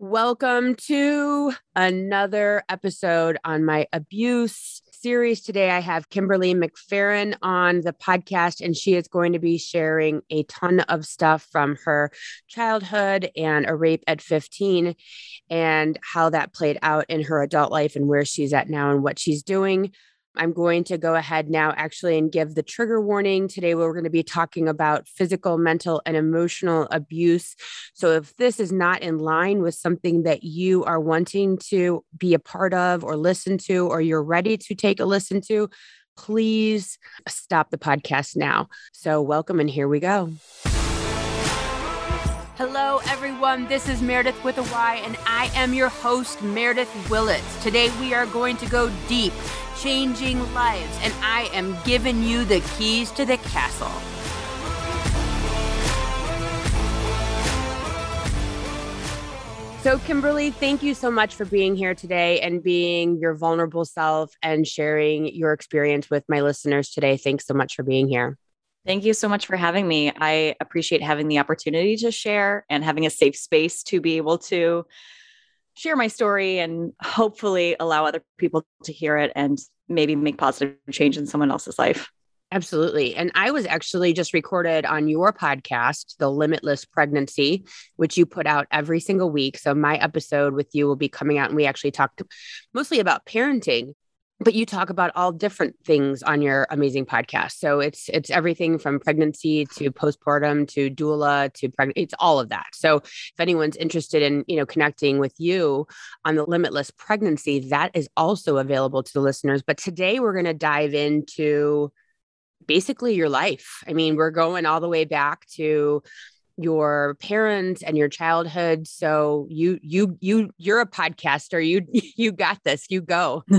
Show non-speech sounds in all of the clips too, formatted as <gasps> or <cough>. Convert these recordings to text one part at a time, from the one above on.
Welcome to another episode on my abuse series. Today, I have Kimberly McFerrin on the podcast, and she is going to be sharing a ton of stuff from her childhood and a rape at 15 and how that played out in her adult life and where she's at now and what she's doing. I'm going to go ahead now, actually, and give the trigger warning. Today, we're going to be talking about physical, mental, and emotional abuse. So, if this is not in line with something that you are wanting to be a part of, or listen to, or you're ready to take a listen to, please stop the podcast now. So, welcome, and here we go. Hello, everyone. This is Meredith with a Y, and I am your host, Meredith Willett. Today, we are going to go deep, changing lives, and I am giving you the keys to the castle. So, Kimberly, thank you so much for being here today and being your vulnerable self and sharing your experience with my listeners today. Thanks so much for being here. Thank you so much for having me. I appreciate having the opportunity to share and having a safe space to be able to share my story and hopefully allow other people to hear it and maybe make positive change in someone else's life. Absolutely. And I was actually just recorded on your podcast, The Limitless Pregnancy, which you put out every single week. So my episode with you will be coming out, and we actually talked mostly about parenting but you talk about all different things on your amazing podcast. So it's it's everything from pregnancy to postpartum to doula to pregnant. It's all of that. So if anyone's interested in you know connecting with you on the limitless pregnancy, that is also available to the listeners. But today we're going to dive into basically your life. I mean, we're going all the way back to your parents and your childhood so you you you you're a podcaster you <laughs> you got this you go. <laughs> <laughs>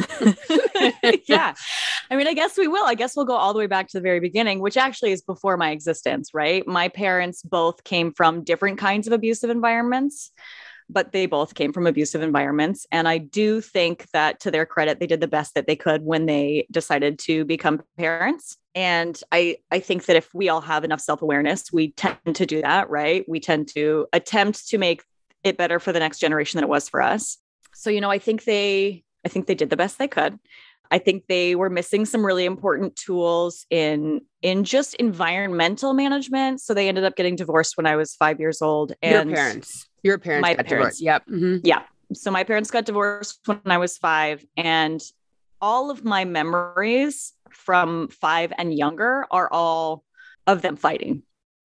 Yeah. I mean i guess we will i guess we'll go all the way back to the very beginning which actually is before my existence right? My parents both came from different kinds of abusive environments but they both came from abusive environments and i do think that to their credit they did the best that they could when they decided to become parents and i i think that if we all have enough self-awareness we tend to do that right? We tend to attempt to make it better for the next generation than it was for us. So you know i think they i think they did the best they could i think they were missing some really important tools in in just environmental management. So they ended up getting divorced when i was 5 years old and your parents. Your parents my got parents divorced. yep. Mm-hmm. yeah. So my parents got divorced when i was 5 and all of my memories from five and younger are all of them fighting,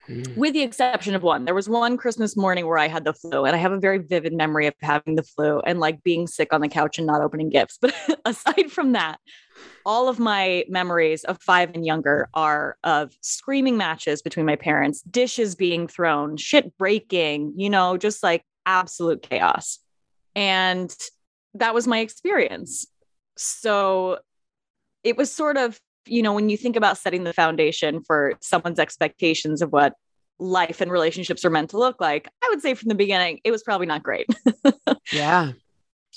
mm. with the exception of one. There was one Christmas morning where I had the flu, and I have a very vivid memory of having the flu and like being sick on the couch and not opening gifts. <laughs> But aside from that, all of my memories of five and younger are of screaming matches between my parents, dishes being thrown, shit breaking, you know, just like absolute chaos. And that was my experience. So it was sort of, you know, when you think about setting the foundation for someone's expectations of what life and relationships are meant to look like, I would say from the beginning, it was probably not great. <laughs> yeah.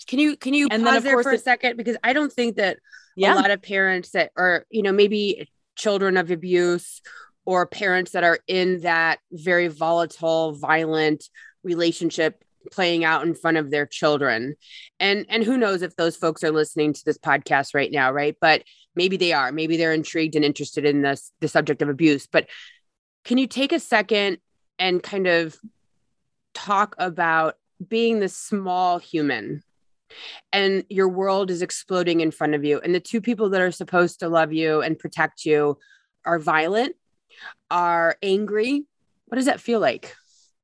Can you can you and pause there for a second because I don't think that yeah. a lot of parents that are you know maybe children of abuse or parents that are in that very volatile, violent relationship playing out in front of their children and and who knows if those folks are listening to this podcast right now right but maybe they are. Maybe they're intrigued and interested in this the subject of abuse. But can you take a second and kind of talk about being the small human and your world is exploding in front of you and the two people that are supposed to love you and protect you are violent are angry? What does that feel like?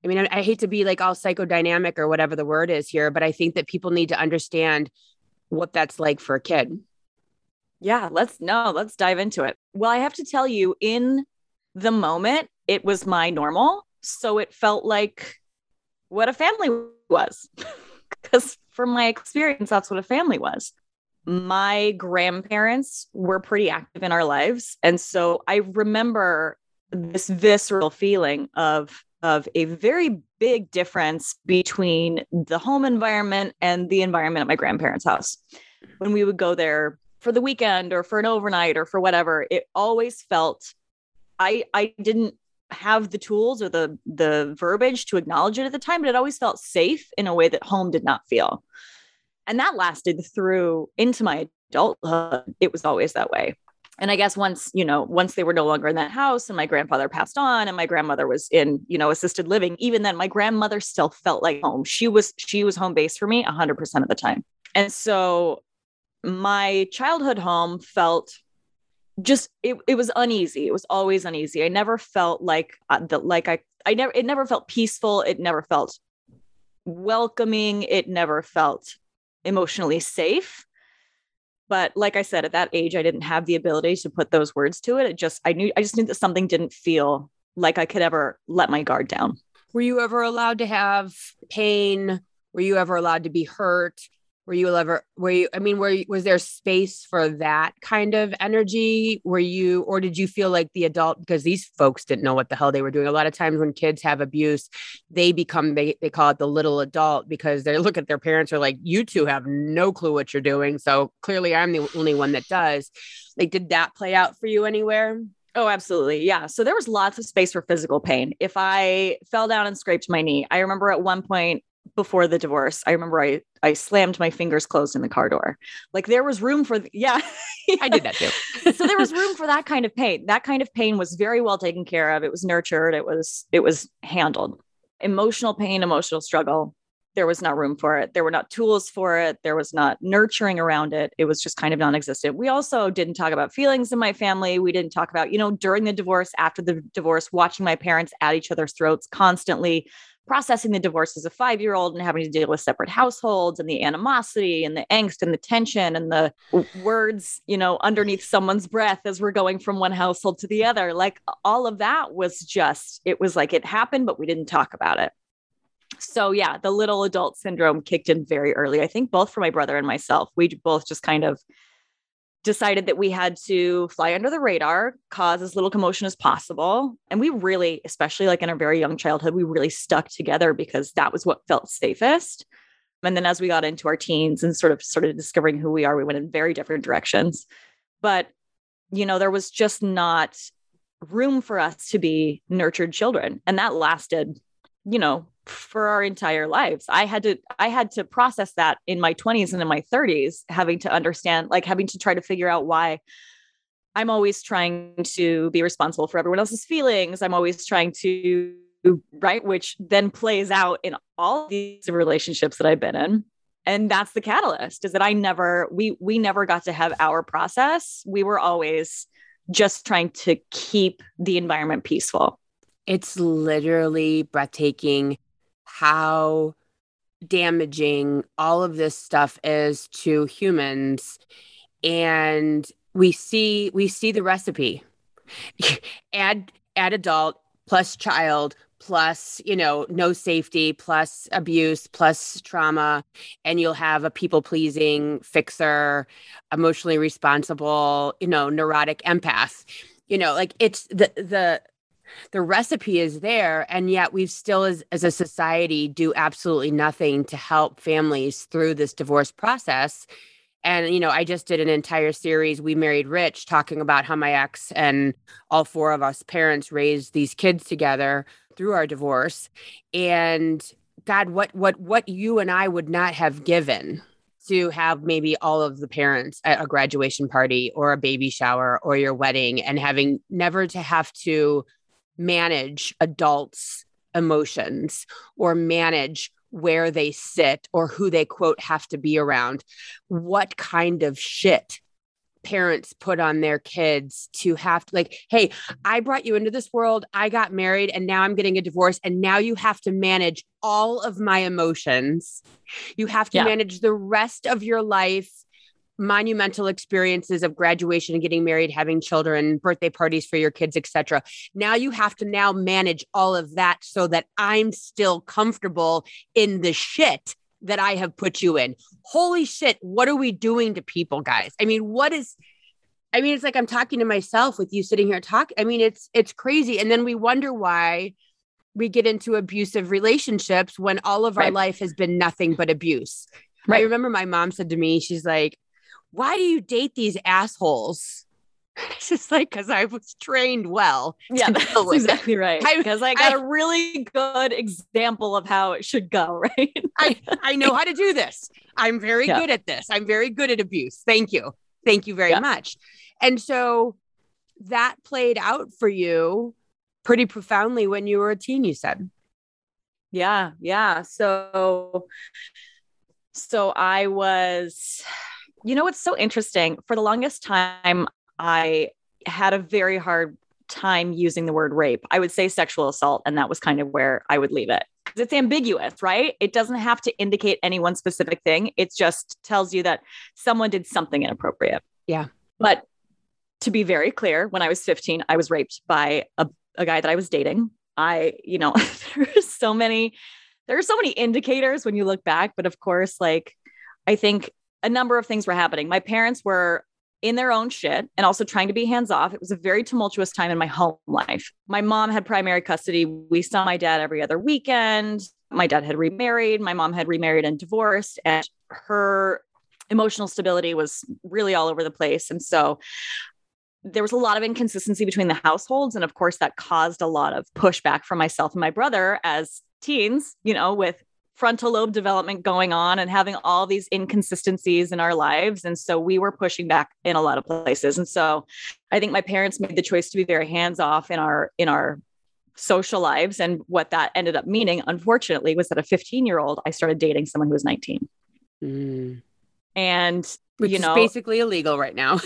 I mean, I, I hate to be like all psychodynamic or whatever the word is here, but I think that people need to understand what that's like for a kid. Yeah, let's no, let's dive into it. Well, I have to tell you, in the moment, it was my normal. So it felt like what a family was. <laughs> Because from my experience, that's what a family was. My grandparents were pretty active in our lives. And so I remember this visceral feeling of of a very big difference between the home environment and the environment at my grandparents' house. When we would go there for the weekend or for an overnight or for whatever, it always felt I I didn't have the tools or the the verbiage to acknowledge it at the time, but it always felt safe in a way that home did not feel. And that lasted through into my adulthood. It was always that way. And I guess once, you know, once they were no longer in that house and my grandfather passed on and my grandmother was in, you know, assisted living, even then my grandmother still felt like home. She was she was home base for me 100% of the time. And so my childhood home felt just it, it was uneasy. It was always uneasy. I never felt like uh, the like i i never it never felt peaceful. It never felt welcoming. It never felt emotionally safe. But like i said at that age i didn't have the ability to put those words to it. It just i knew i just knew that something didn't feel like i could ever let my guard down. Were you ever allowed to have pain? Were you ever allowed to be hurt were you ever were you i mean were was there space for that kind of energy were you or did you feel like the adult because these folks didn't know what the hell they were doing a lot of times when kids have abuse they become they, they call it the little adult because they <laughs> look at their parents are like you two have no clue what you're doing so clearly i'm the only one that does like did that play out for you anywhere Oh, absolutely. Yeah. So there was lots of space for physical pain. If I fell down and scraped my knee, I remember at one point before the divorce, I remember I I slammed my fingers closed in the car door. Like there was room for the, <laughs> yeah. I did that too. <laughs> so there was room for that kind of pain. That kind of pain was very well taken care of. It was nurtured. It was it was handled. Emotional pain, emotional struggle. There was not room for it. There were not tools for it. There was not nurturing around it. It was just kind of non-existent. We also didn't talk about feelings in my family. We didn't talk about, you know, during the divorce, after the divorce, watching my parents at each other's throats constantly processing the divorce as a five year old and having to deal with separate households and the animosity and the angst and the tension and the words, you know, underneath someone's breath as we're going from one household to the other. Like all of that was just, it was like it happened, but we didn't talk about it. So, yeah, the little adult syndrome kicked in very early. I think both for my brother and myself. We both just kind of decided that we had to fly under the radar, cause as little commotion as possible. And we really, especially like in our very young childhood, we really stuck together because that was what felt safest. And then as we got into our teens and sort of started discovering who we are, we went in very different directions. But, you know, there was just not room for us to be nurtured children. And that lasted, you know, for our entire lives. I had to I had to process that in my 20s and in my 30s having to understand like having to try to figure out why I'm always trying to be responsible for everyone else's feelings. I'm always trying to right which then plays out in all these relationships that I've been in. And that's the catalyst is that I never we we never got to have our process. We were always just trying to keep the environment peaceful. It's literally breathtaking how damaging all of this stuff is to humans. And we see we see the recipe. <laughs> Add add adult plus child plus you know no safety plus abuse plus trauma. And you'll have a people pleasing fixer emotionally responsible you know neurotic empath. You know like it's the the the recipe is there and yet we've still as, as a society do absolutely nothing to help families through this divorce process. And you know i just did an entire series we married rich talking about how my ex and all four of us parents raised these kids together through our divorce. And god what what what you and i would not have given to have maybe all of the parents at a graduation party or a baby shower or your wedding and having never to have to manage adults' emotions or manage where they sit or who they quote have to be around. What kind of shit parents put on their kids to have to like hey i brought you into this world i got married and now i'm getting a divorce and now you have to manage all of my emotions you have to yeah. manage the rest of your life monumental experiences of graduation and getting married having children birthday parties for your kids etc now you have to now manage all of that so that i'm still comfortable in the shit that i have put you in. Holy shit what are we doing to people guys? I mean what is i mean it's like i'm talking to myself with you sitting here talking i mean it's it's crazy. And then we wonder why we get into abusive relationships when all of our life has been nothing but abuse. Right. I remember my mom said to me, she's like, why do you date these assholes? <laughs> It's just like because I was trained well. Yeah, <laughs> that's exactly right. Because I, I, got I, a really good example of how it should go, <laughs> right? I, I know how to do this. I'm very yeah. good at this. I'm very good at abuse. Thank you. Thank you very yeah. much. And so that played out for you pretty profoundly when you were a teen, you said. Yeah, yeah. So so I was you know what's so interesting? For the longest time I had a very hard time using the word rape. I would say sexual assault, and that was kind of where I would leave it. It's ambiguous, right? It doesn't have to indicate any one specific thing. It just tells you that someone did something inappropriate. Yeah. But to be very clear, when I was 15, I was raped by a, a guy that I was dating. I, you know, <laughs> there's so many, there are so many indicators when you look back. But of course, like, I think a number of things were happening. My parents were in their own shit and also trying to be hands off. It was a very tumultuous time in my home life. My mom had primary custody. We saw my dad every other weekend. My dad had remarried. My mom had remarried and divorced, and her emotional stability was really all over the place. And so there was a lot of inconsistency between the households. And of course, that caused a lot of pushback from myself and my brother as teens, you know, with frontal lobe development going on and having all these inconsistencies in our lives. And so we were pushing back in a lot of places. And so I think my parents made the choice to be very hands off in our, in our, social lives and what that ended up meaning unfortunately was that a 15 year old i started dating someone who was 19 mm. and Which you know basically illegal right now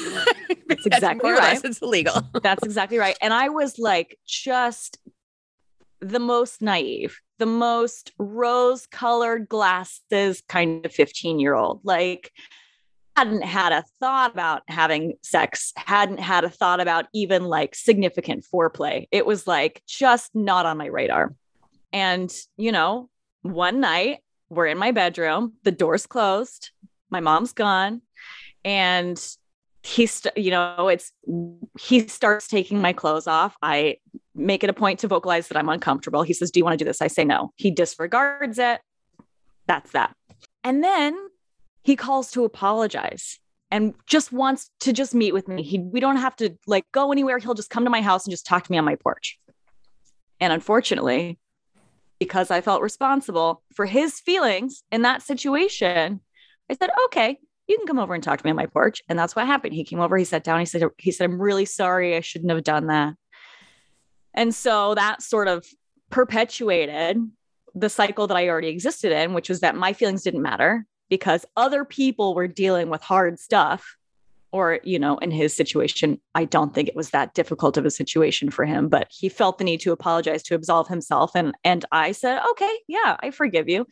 that's <laughs> exactly right it's illegal that's exactly right and i was like just the most naive the most rose colored glasses kind of 15 year old. Like, hadn't had a thought about having sex, hadn't had a thought about even like significant foreplay. It was like just not on my radar. And, you know, one night we're in my bedroom, the door's closed, my mom's gone, and he's, you know, it's, he starts taking my clothes off. I make it a point to vocalize that I'm uncomfortable. He says, Do you want to do this? I say no. He disregards it. That's that. And then he calls to apologize and just wants to just meet with me. He we don't have to like go anywhere. He'll just come to my house and just talk to me on my porch. And unfortunately, because I felt responsible for his feelings in that situation, I said, "Okay, you can come over and talk to me on my porch." And that's what happened. He came over, he sat down, he said he said, "I'm really sorry. I shouldn't have done that." And so that sort of perpetuated the cycle that I already existed in, which was that my feelings didn't matter because other people were dealing with hard stuff. Or, you know, in his situation, I don't think it was that difficult of a situation for him, but he felt the need to apologize to absolve himself. And and I said, okay, yeah, I forgive you.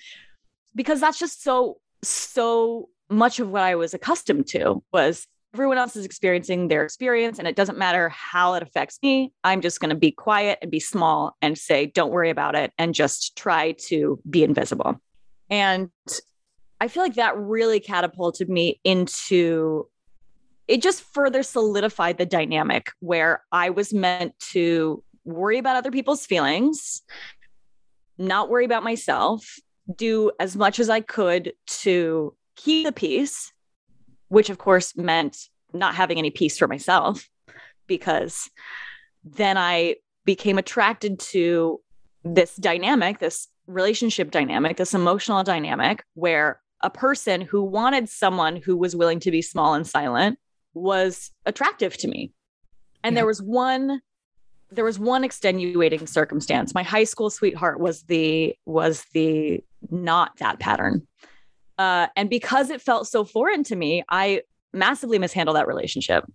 Because that's just so, so much of what I was accustomed to was everyone else is experiencing their experience and it doesn't matter how it affects me. I'm just going to be quiet and be small and say, don't worry about it and just try to be invisible. And I feel like that really catapulted me into it, just further solidified the dynamic where I was meant to worry about other people's feelings, not worry about myself, do as much as I could to keep the peace which of course meant not having any peace for myself because then I became attracted to this dynamic, this relationship dynamic, this emotional dynamic where a person who wanted someone who was willing to be small and silent was attractive to me. And yeah. there was one there was one extenuating circumstance. My high school sweetheart was the was the not that pattern. Uh, and because it felt so foreign to me, I massively mishandled that relationship.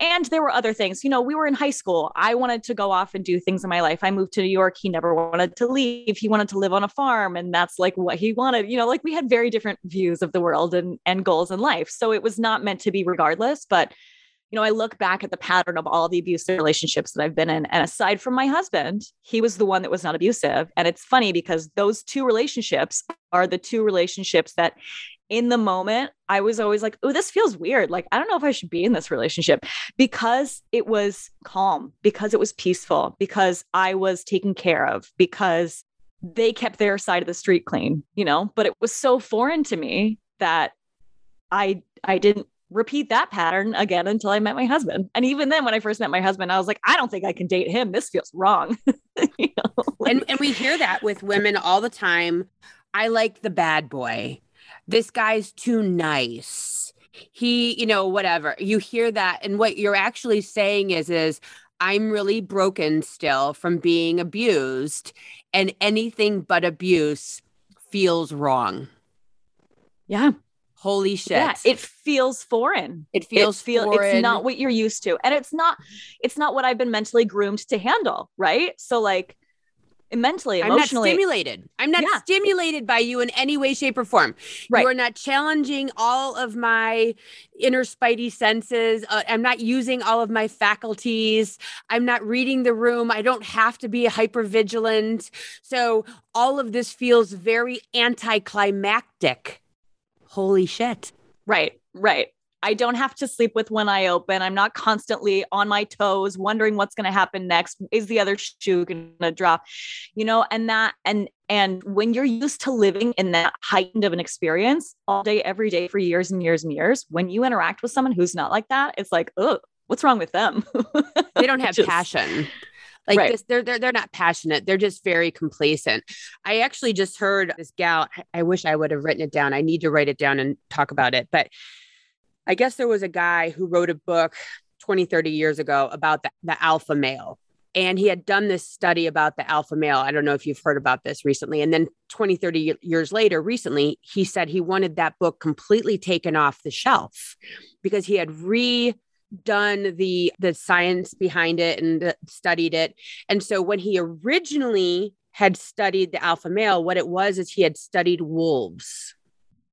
And there were other things. You know, we were in high school. I wanted to go off and do things in my life. I moved to New York. He never wanted to leave. He wanted to live on a farm and that's like what he wanted. You know, like we had very different views of the world and and goals in life. So it was not meant to be regardless, but you know, I look back at the pattern of all the abusive relationships that I've been in. And aside from my husband, he was the one that was not abusive. And it's funny because those two relationships are the two relationships that in the moment, I was always like, oh, this feels weird. Like, I don't know if I should be in this relationship because it was calm, because it was peaceful, because I was taken care of, because they kept their side of the street clean, you know, but it was so foreign to me that I I didn't repeat that pattern again until I met my husband. And even then, when I first met my husband, I was like, I don't think I can date him. This feels wrong. <laughs> you know? and, and we hear that with women all the time. I like the bad boy. This guy's too nice. He, you know, whatever. You hear that. And what you're actually saying is, is I'm really broken still from being abused, and anything but abuse feels wrong. Yeah. Holy shit. Yeah, it feels foreign. It feels it feel, foreign. It's not what you're used to. And it's not it's not what I've been mentally groomed to handle, right? So like mentally, emotionally. I'm not stimulated. I'm not yeah. stimulated by you in any way, shape, or form. Right. You are not challenging all of my inner spidey senses. Uh, I'm not using all of my faculties. I'm not reading the room. I don't have to be hyper vigilant. So all of this feels very anticlimactic. Holy shit. Right, right. I don't have to sleep with one eye open. I'm not constantly on my toes wondering what's going to happen next. Is the other shoe going to drop? You know, and that and and when you're used to living in that heightened of an experience all day every day for years and years and years, when you interact with someone who's not like that, it's like, "Oh, what's wrong with them?" they don't <laughs> have just, passion. Like right. this, they're they're they're not passionate. They're just very complacent. I actually just heard this gal. I wish I would have written it down. I need to write it down and talk about it. But I guess there was a guy who wrote a book 20, 30 years ago about the, the alpha male. And he had done this study about the alpha male. I don't know if you've heard about this recently. And then 20, 30 years later, recently, he said he wanted that book completely taken off the shelf because he had redone the the science behind it and studied it. And so when he originally had studied the alpha male, what it was is he had studied wolves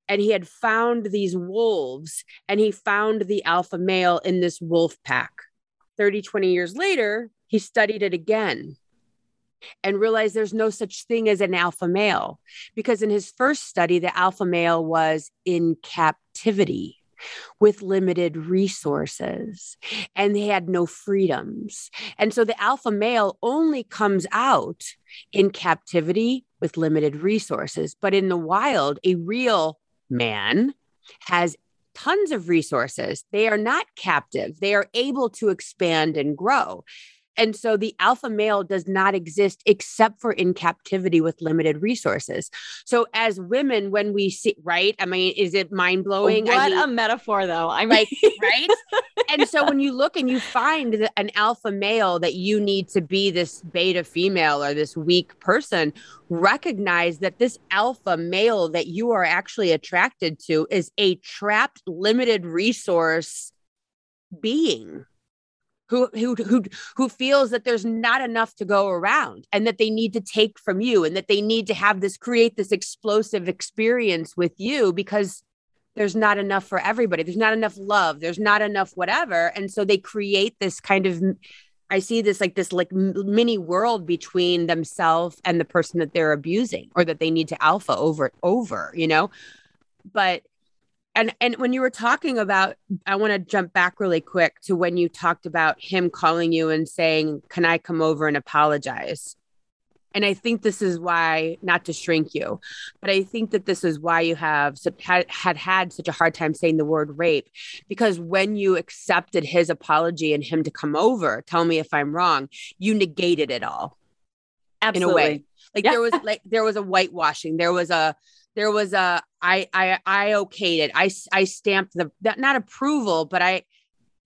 and he had found these wolves and he found the alpha male in this wolf pack. 30, 20 years later, he studied it again and realized there's no such thing as an alpha male because in his first study, the alpha male was in captivity with limited resources and they had no freedoms. And so the alpha male only comes out in captivity with limited resources. But in the wild, a real man has tons of resources. They are not captive, they are able to expand and grow. And so the alpha male does not exist except for in captivity with limited resources. So as women, when we see, right? I mean, is it mind blowing? What I mean, a metaphor, though. I mean, like, right? and so when you look and you find an alpha male that you need to be this beta female or this weak person, recognize that this alpha male that you are actually attracted to is a trapped, limited resource being who who who who feels that there's not enough to go around and that they need to take from you and that they need to have this create this explosive experience with you because there's not enough for everybody. There's not enough love. There's not enough whatever. And so they create this kind of i see this like this like mini world between themselves and the person that they're abusing or that they need to alpha over over you know? But and and when you were talking about i want to jump back really quick to when you talked about him calling you and saying can i come over and apologize? And i think this is why not to shrink you but i think that this is why you have had had, had such a hard time saying the word rape. Because when you accepted his apology and him to come over tell me if i'm wrong you negated it all. Absolutely. in a way. Like yeah. there was like there was a whitewashing. There was a there was a I I I okayed it. I I stamped the not approval, but I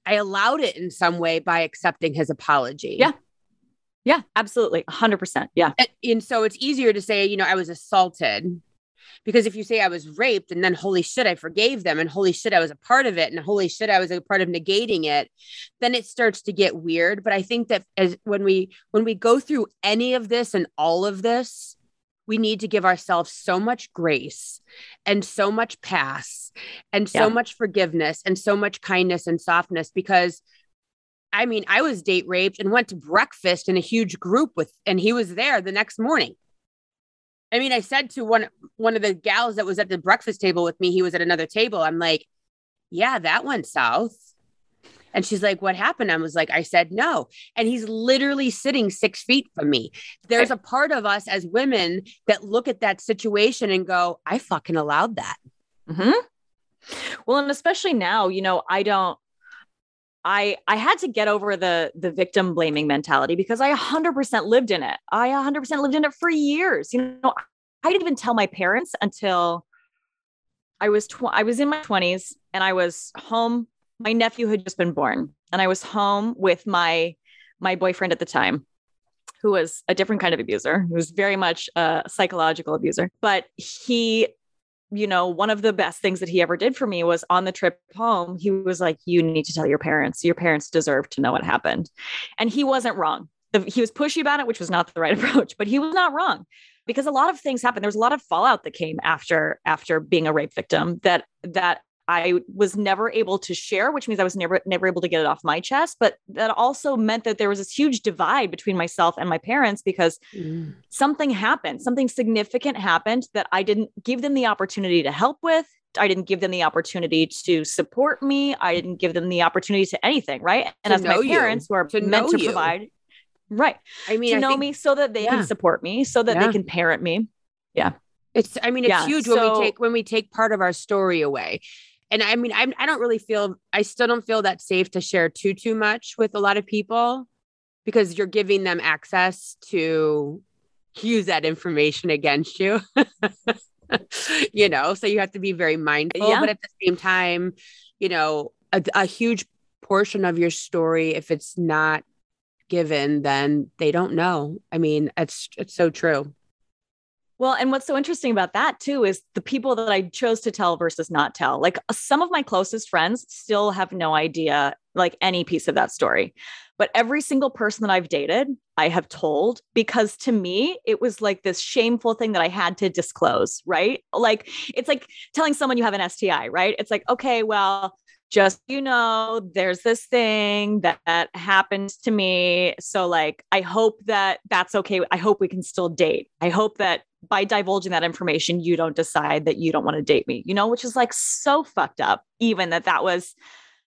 I allowed it in some way by accepting his apology. Yeah. Yeah, absolutely. 100%. Yeah. And, and so it's easier to say, you know, I was assaulted because if you say I was raped and then holy shit, I forgave them and holy shit, I was a part of it and holy shit, I was a part of negating it, then it starts to get weird. But I think that as when we when we go through any of this and all of this, we need to give ourselves so much grace and so much pass and so yeah. much forgiveness and so much kindness and softness because I mean, I was date raped and went to breakfast in a huge group with, and he was there the next morning. I mean, I said to one one of the gals that was at the breakfast table with me, he was at another table. I'm like, yeah, that went south. And she's like, What happened? I was like, I said no. And he's literally sitting six feet from me. There's a part of us as women that look at that situation and go, I fucking allowed that. Mm-hmm. Well, and especially now, you know, I don't I I had to get over the the victim blaming mentality because I 100% lived in it. I 100% lived in it for years. You know, I didn't even tell my parents until I was tw- I was in my 20s and I was home. My nephew had just been born and I was home with my my boyfriend at the time who was a different kind of abuser. He was very much a psychological abuser, but he you know, one of the best things that he ever did for me was on the trip home, he was like, You need to tell your parents. Your parents deserve to know what happened. And he wasn't wrong. He was pushy about it, which was not the right <laughs> approach, but he was not wrong because a lot of things happened. There was a lot of fallout that came after after being a rape victim that that I was never able to share, which means I was never never able to get it off my chest. But that also meant that there was this huge divide between myself and my parents because mm. something happened, something significant happened that I didn't give them the opportunity to help with. I didn't give them the opportunity to support me. I didn't give them the opportunity to anything, right? And as my parents you, who are to meant to you. provide, right? I mean, to I know think, me so that they yeah. can support me, so that yeah. they can parent me. Yeah. It's, I mean, it's yeah. huge when so, we take when we take part of our story away and I mean, I'm, I don't really feel, I still don't feel that safe to share too, too much with a lot of people because you're giving them access to use that information against you. <laughs> you know, so you have to be very mindful. Yeah. But at the same time, you know, a, a huge portion of your story, if it's not given, then they don't know. I mean, it's it's so true. Well, and what's so interesting about that too is the people that I chose to tell versus not tell. Like some of my closest friends still have no idea like any piece of that story. But every single person that I've dated, I have told because to me, it was like this shameful thing that I had to disclose, right? Like it's like telling someone you have an STI, right? It's like, okay, well, just you know there's this thing that, that happens to me so like i hope that that's okay i hope we can still date i hope that by divulging that information, you don't decide that you don't want to date me, you know, which is like so fucked up, even that that was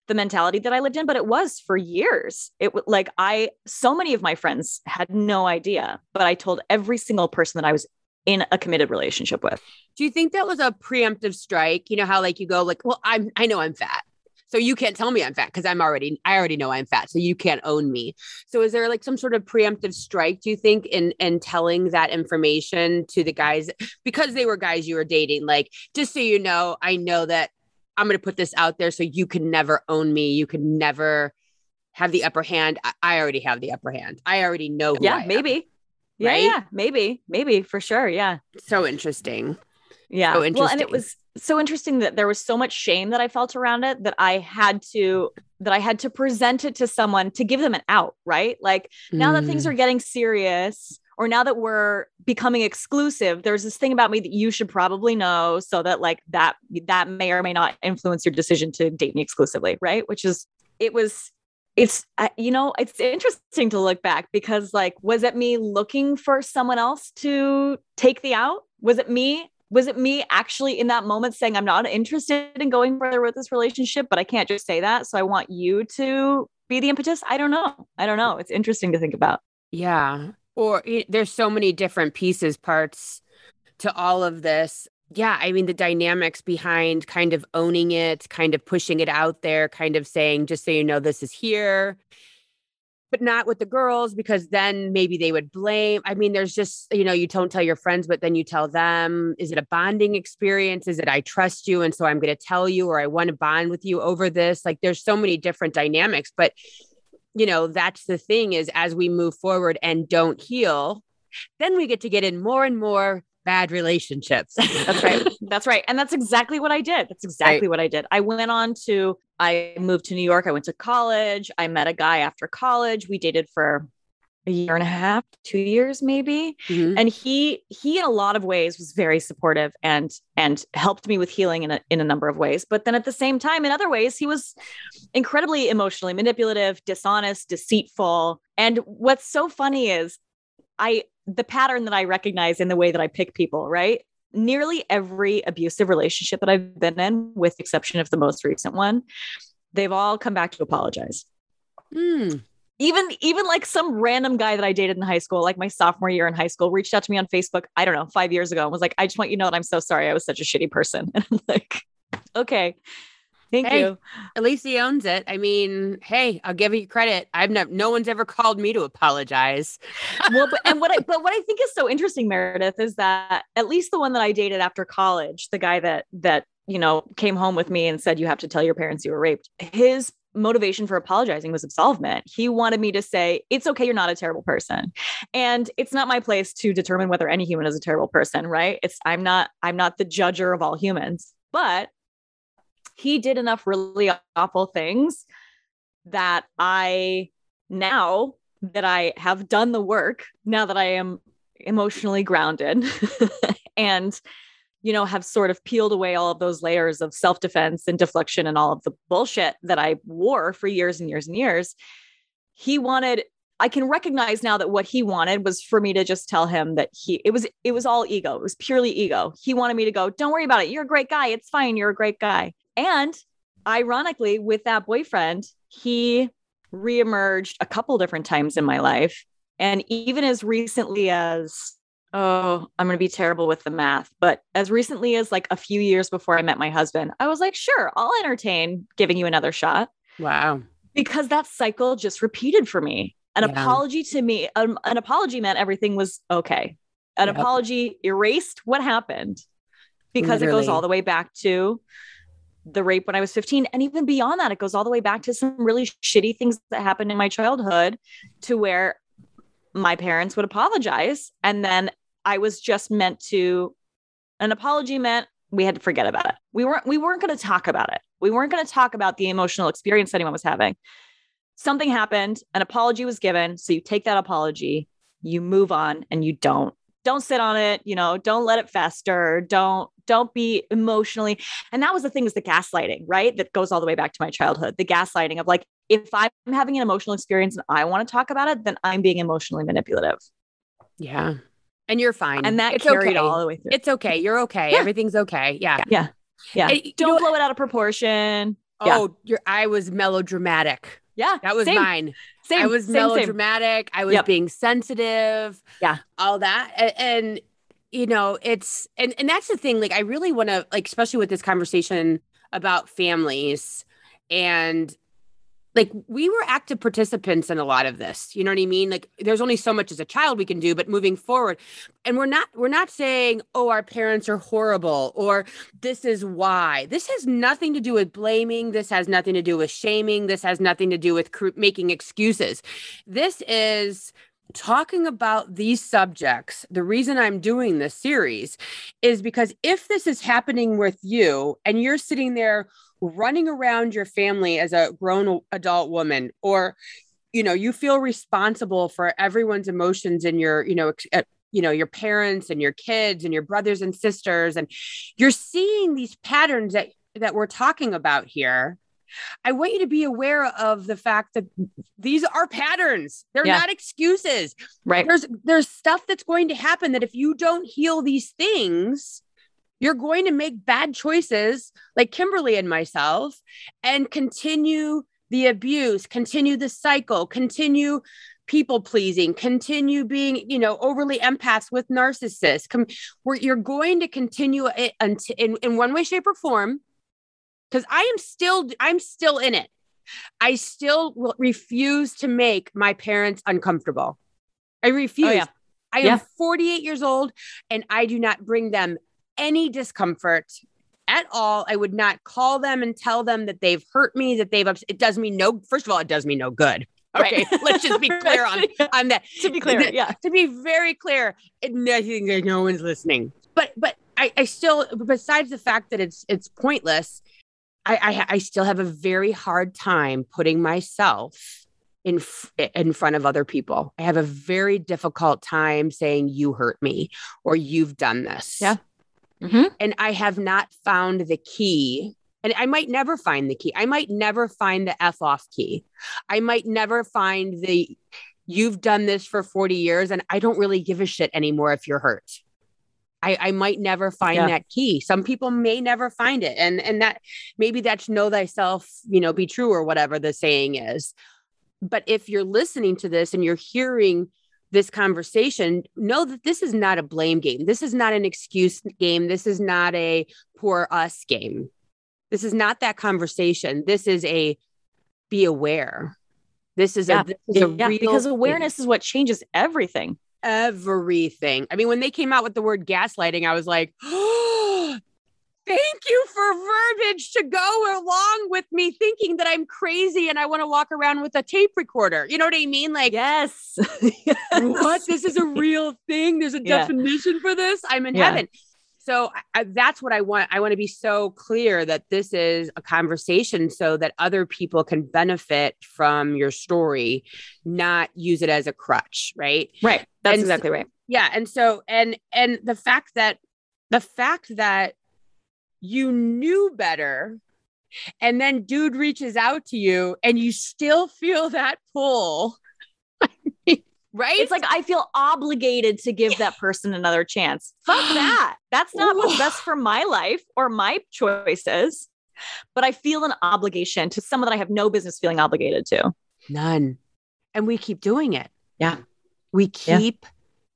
the mentality that I lived in, but it was for years. It was like I, so many of my friends had no idea, but I told every single person that I was in a committed relationship with. Do you think that was a preemptive strike? You know how like you go like, well, I'm I know I'm fat. So you can't tell me I'm fat because I'm already I already know I'm fat. So you can't own me. So is there like some sort of preemptive strike, do you think, in in telling that information to the guys because they were guys you were dating? Like, just so you know, I know that I'm gonna put this out there so you can never own me. You can never have the upper hand. I, I already have the upper hand. I already know Yeah, maybe. Yeah, right? yeah, maybe, maybe for sure. Yeah. So interesting. Yeah. So. Well, and it was so interesting that there was so much shame that I felt around it that I had to that I had to present it to someone to give them an out, right? Like now that things mm. are getting serious or now that we're becoming exclusive, there's this thing about me that you should probably know so that like that that may or may not influence your decision to date me exclusively, right? Which is it was it's you know it's interesting to look back because like was it me looking for someone else to take the out was it me was it me actually in that moment saying i'm not interested in going further with this relationship but i can't just say that so i want you to be the impetus i don't know. I don't know. It's interesting to think about. Yeah. Or there's so many different pieces parts to all of this. Yeah i mean the dynamics behind kind of owning it kind of pushing it out there kind of saying just so you know this is here but not with the girls because then maybe they would blame. I mean, there's just, you know, you don't tell your friends, but then you tell them. Is it a bonding experience? Is it I trust you? And so I'm going to tell you, or I want to bond with you over this? Like there's so many different dynamics. But, you know, that's the thing is as we move forward and don't heal, then we get to get in more and more bad relationships. that's right. <laughs> That's right. And that's exactly what I did. That's exactly right. what I did. I went on to, I moved to New York. I went to college. I met a guy after college. We dated for a year and a half, two years maybe. Mm-hmm. And he he in a lot of ways was very supportive and and helped me with healing in a in a number of ways. But then at the same time, in other ways, he was incredibly emotionally manipulative, dishonest, deceitful. And what's so funny is I the pattern that I recognize in the way that I pick people, right? Nearly every abusive relationship that I've been in, with the exception of the most recent one, they've all come back to apologize. Mm. Even even like some random guy that I dated in high school, like my sophomore year in high school, reached out to me on Facebook, I don't know, five years ago and was like, I just want you to know that I'm so sorry. I was such a shitty person. <laughs> And I'm like, okay. Thank hey, you. At least he owns it. I mean, hey, I'll give you credit. I've never no one's ever called me to apologize. <laughs> well, but and what I but what I think is so interesting, Meredith, is that at least the one that I dated after college, the guy that that you know came home with me and said you have to tell your parents you were raped. His motivation for apologizing was absolvement. He wanted me to say, it's okay, you're not a terrible person. And it's not my place to determine whether any human is a terrible person, right? It's I'm not I'm not the judger of all humans. But he did enough really awful things that I now that I have done the work, now that I am emotionally grounded <laughs> and you know have sort of peeled away all of those layers of self-defense and deflection and all of the bullshit that I wore for years and years and years he wanted I can recognize now that what he wanted was for me to just tell him that he it was it was all ego. It was purely ego. He wanted me to go, "Don't worry about it. You're a great guy. It's fine. You're a great guy." And ironically, with that boyfriend, he reemerged a couple different times in my life. And even as recently as, oh, I'm going to be terrible with the math, but as recently as like a few years before I met my husband, I was like, sure, I'll entertain giving you another shot. Wow. Because that cycle just repeated for me. An yeah. apology to me, um, an apology meant everything was okay. An yep. apology erased what happened because Literally. it goes all the way back to the rape when I was 15. And even beyond that, it goes all the way back to some really shitty things that happened in my childhood to where my parents would apologize. And then I was just meant to, an apology meant we had to forget about it. We weren't, we weren't going to talk about it. We weren't going to talk about the emotional experience anyone was having. Something happened, an apology was given. So you take that apology, you move on, and you don't don't sit on it you know don't let it fester don't don't be emotionally and that was the thing is the gaslighting right? That goes all the way back to my childhood the gaslighting of like if i'm having an emotional experience and i want to talk about it then i'm being emotionally manipulative. Yeah. And you're fine. And that it's carried okay. all the way through. It's okay. You're okay. Yeah. everything's okay. Yeah. Yeah. Yeah, yeah. don't blow it out of proportion. Oh yeah. i was melodramatic yeah. That was same. mine. Same. I was same, melodramatic. Same. I was yep. being sensitive. Yeah. All that. And, and, you know, it's and and that's the thing. Like, I really want to like, especially with this conversation about families and like we were active participants in a lot of this you know what i mean? Like there's only so much as a child we can do but moving forward and we're not we're not saying oh our parents are horrible or this is why. This has nothing to do with blaming. This has nothing to do with shaming. This has nothing to do with cr- making excuses. This is talking about these subjects, the reason I'm doing this series is because if this is happening with you and you're sitting there running around your family as a grown adult woman or you know you feel responsible for everyone's emotions in your you know ex- eh, you know your parents and your kids and your brothers and sisters and you're seeing these patterns that that we're talking about here I want you to be aware of the fact that these are patterns. They're yeah. not excuses. Right. There's there's stuff that's going to happen that if you don't heal these things, you're going to make bad choices like Kimberly and myself and continue the abuse, continue the cycle, continue people pleasing, continue being, you know, overly empaths with narcissists. Com- where you're going to continue it until in, in one way, shape, or form. Because I am still, I'm still in it. I still will refuse to make my parents uncomfortable. I refuse. Oh, yeah. I yeah. am 48 years old and I do not bring them any discomfort at all. I would not call them and tell them that they've hurt me, that they've, ups- it does me no, first of all, it does me no good. Okay, right. let's just be <laughs> clear on, on that. <laughs> to be clear, yeah. To be very clear, it, nothing that no one's listening. But but I, I still, besides the fact that it's it's pointless, I, I I still have a very hard time putting myself in in front of other people. I have a very difficult time saying you hurt me or you've done this. Yeah. Mm-hmm. And I have not found the key. And I might never find the key. I might never find the F off key. I might never find the you've done this for 40 years and I don't really give a shit anymore if you're hurt. I, I might never find yeah. that key. Some people may never find it. And and that maybe that's know thyself, you know, be true or whatever the saying is. But if you're listening to this and you're hearing this conversation, know that this is not a blame game. This is not an excuse game. This is not a poor us game. This is not that conversation. This is a be aware. This is yeah. a, this is a yeah, because awareness thing. is what changes everything. Everything. I mean, when they came out with the word gaslighting, I was like, oh, <gasps> thank you for to go along with me thinking that I'm crazy and I want to walk around with a tape recorder. You know what I mean? Like, yes. <laughs> yes. What? This is a real thing. There's a <laughs> yeah. definition for this. I'm in yeah. heaven so I, that's what I want. I want to be so clear that this is a conversation so that other people can benefit from your story, not use it as a crutch. Right. Right. That's and exactly so, right. Yeah. And so, and, and the fact that, the fact that you knew better and then dude reaches out to you and you still feel that pull <laughs> right? It's like I feel obligated to give that person another chance. <gasps> Fuck that. That's not what's best for my life or my choices. But I feel an obligation to someone that I have no business feeling obligated to. None. And we keep doing it. Yeah. We keep yeah.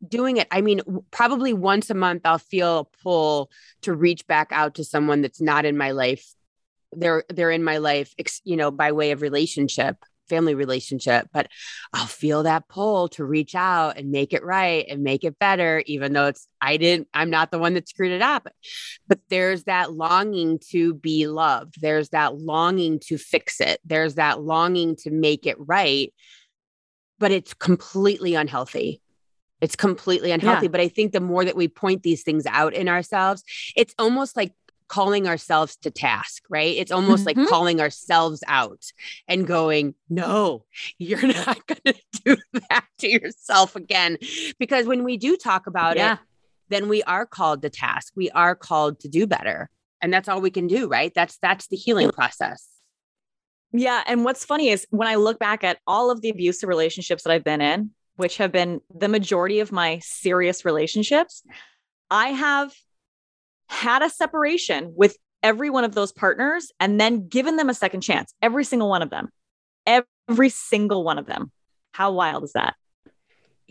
Doing it. I mean, probably once a month I'll feel a pull to reach back out to someone that's not in my life. They're they're in my life, you know, by way of relationship family relationship, but I'll feel that pull to reach out and make it right and make it better, even though it's, I didn't, I'm not the one that screwed it up. But there's that longing to be loved. There's that longing to fix it. There's that longing to make it right. But it's completely unhealthy. It's completely unhealthy. Yeah. But I think the more that we point these things out in ourselves, it's almost like calling ourselves to task, right? It's almost mm-hmm. like calling ourselves out and going, no, you're <laughs> not going to do that to yourself again. Because when we do talk about yeah. it, then we are called to task. We are called to do better. And that's all we can do, right? That's that's the healing process. Yeah, and what's funny is when I look back at all of the abusive relationships that I've been in, which have been the majority of my serious relationships, I have had a separation with every one of those partners and then given them a second chance, every single one of them, every single one of them. How wild is that?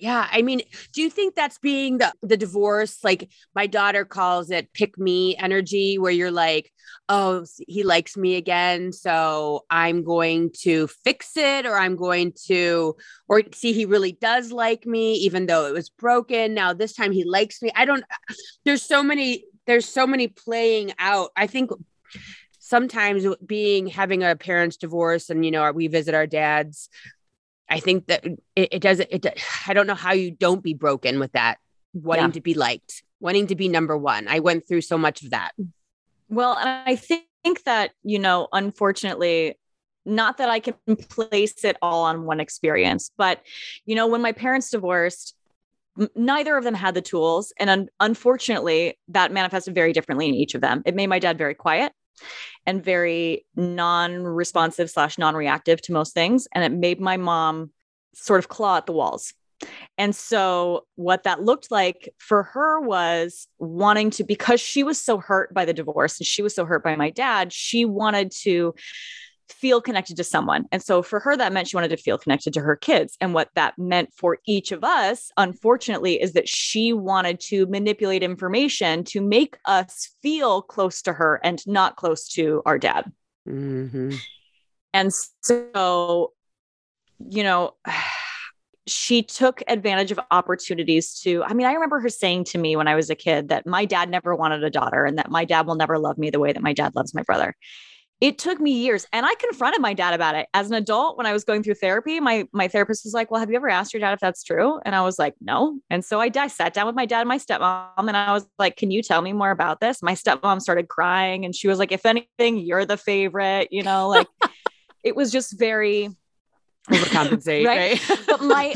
Yeah, I mean, do you think that's being the the divorce like my daughter calls it pick me energy where you're like, "Oh, he likes me again, so I'm going to fix it or I'm going to or see he really does like me even though it was broken. Now this time he likes me." I don't there's so many there's so many playing out. I think sometimes being having a parents divorce and you know we visit our dads i think that it, it doesn't it i don't know how you don't be broken with that wanting yeah. to be liked wanting to be number one. I went through so much of that. Well and i think that you know unfortunately not that i can place it all on one experience but you know when my parents divorced neither of them had the tools. And un- unfortunately that manifested very differently in each of them. It made my dad very quiet and very non-responsive slash non-reactive to most things. And it made my mom sort of claw at the walls. And so what that looked like for her was wanting to because she was so hurt by the divorce and she was so hurt by my dad she wanted to feel connected to someone. And so for her, that meant she wanted to feel connected to her kids. And what that meant for each of us, unfortunately, is that she wanted to manipulate information to make us feel close to her and not close to our dad. Mm-hmm. And so, you know, she took advantage of opportunities to i mean i remember her saying to me when i was a kid that my dad never wanted a daughter and that my dad will never love me the way that my dad loves my brother it took me years and i confronted my dad about it. As an adult when i was going through therapy my my therapist was like well have you ever asked your dad if that's true? And i was like no. And so i, I sat down with my dad and my stepmom and i was like can you tell me more about this? My stepmom started crying and she was like if anything you're the favorite you know like it was just very <laughs> overcompensate right, right? <laughs> but my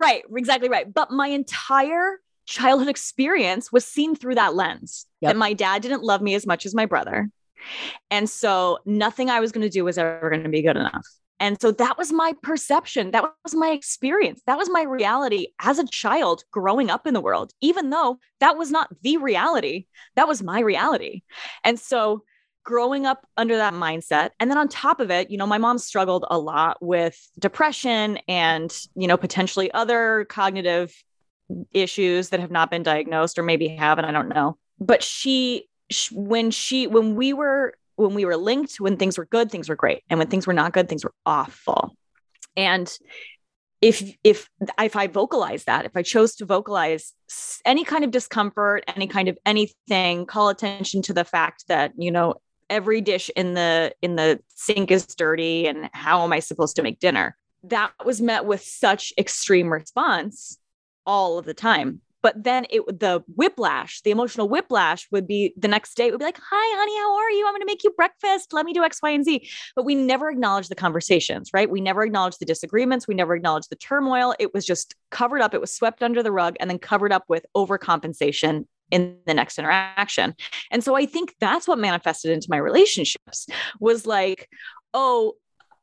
right exactly right. But my entire childhood experience was seen through that lens. Yep. that my dad didn't love me as much as my brother and so nothing I was going to do was ever going to be good enough. And so that was my perception. That was my experience. That was my reality as a child growing up in the world, even though that was not the reality. That was my reality. And so growing up under that mindset. And then on top of it, you know, my mom struggled a lot with depression and, you know, potentially other cognitive issues that have not been diagnosed or maybe have, and I don't know. But she when she when we were when we were linked, when things were good, things were great. And when things were not good, things were awful. And if if if I vocalize that, if I chose to vocalize any kind of discomfort, any kind of anything, call attention to the fact that, you know, every dish in the in the sink is dirty and how am I supposed to make dinner? That was met with such extreme response all of the time but then it the whiplash the emotional whiplash would be the next day it would be like hi honey how are you? I'm going to make you breakfast. Let me do x y and z. But we never acknowledged the conversations right? We never acknowledged the disagreements. We never acknowledged the turmoil. It was just covered up. It was swept under the rug and then covered up with overcompensation in the next interaction. And so i think that's what manifested into my relationships was like oh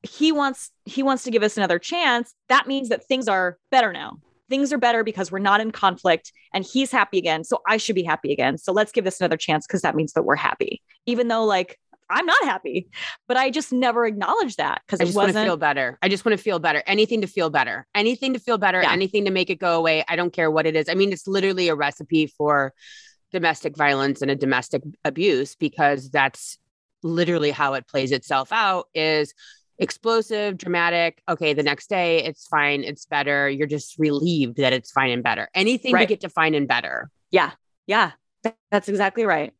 he wants he wants to give us another chance. That means that things are better now things are better because we're not in conflict and he's happy again. So I should be happy again. So let's give this another chance because that means that we're happy, even though like I'm not happy, but I just never acknowledged that because I just want to feel better. I just want to feel better. Anything to feel better. Anything to feel better. Yeah. Anything to make it go away. I don't care what it is. I mean, it's literally a recipe for domestic violence and a domestic abuse because that's literally how it plays itself out. Is explosive, dramatic. Okay, the next day it's fine, it's better. You're just relieved that it's fine and better. Anything right. to get to fine and better. Yeah. Yeah. That's exactly right.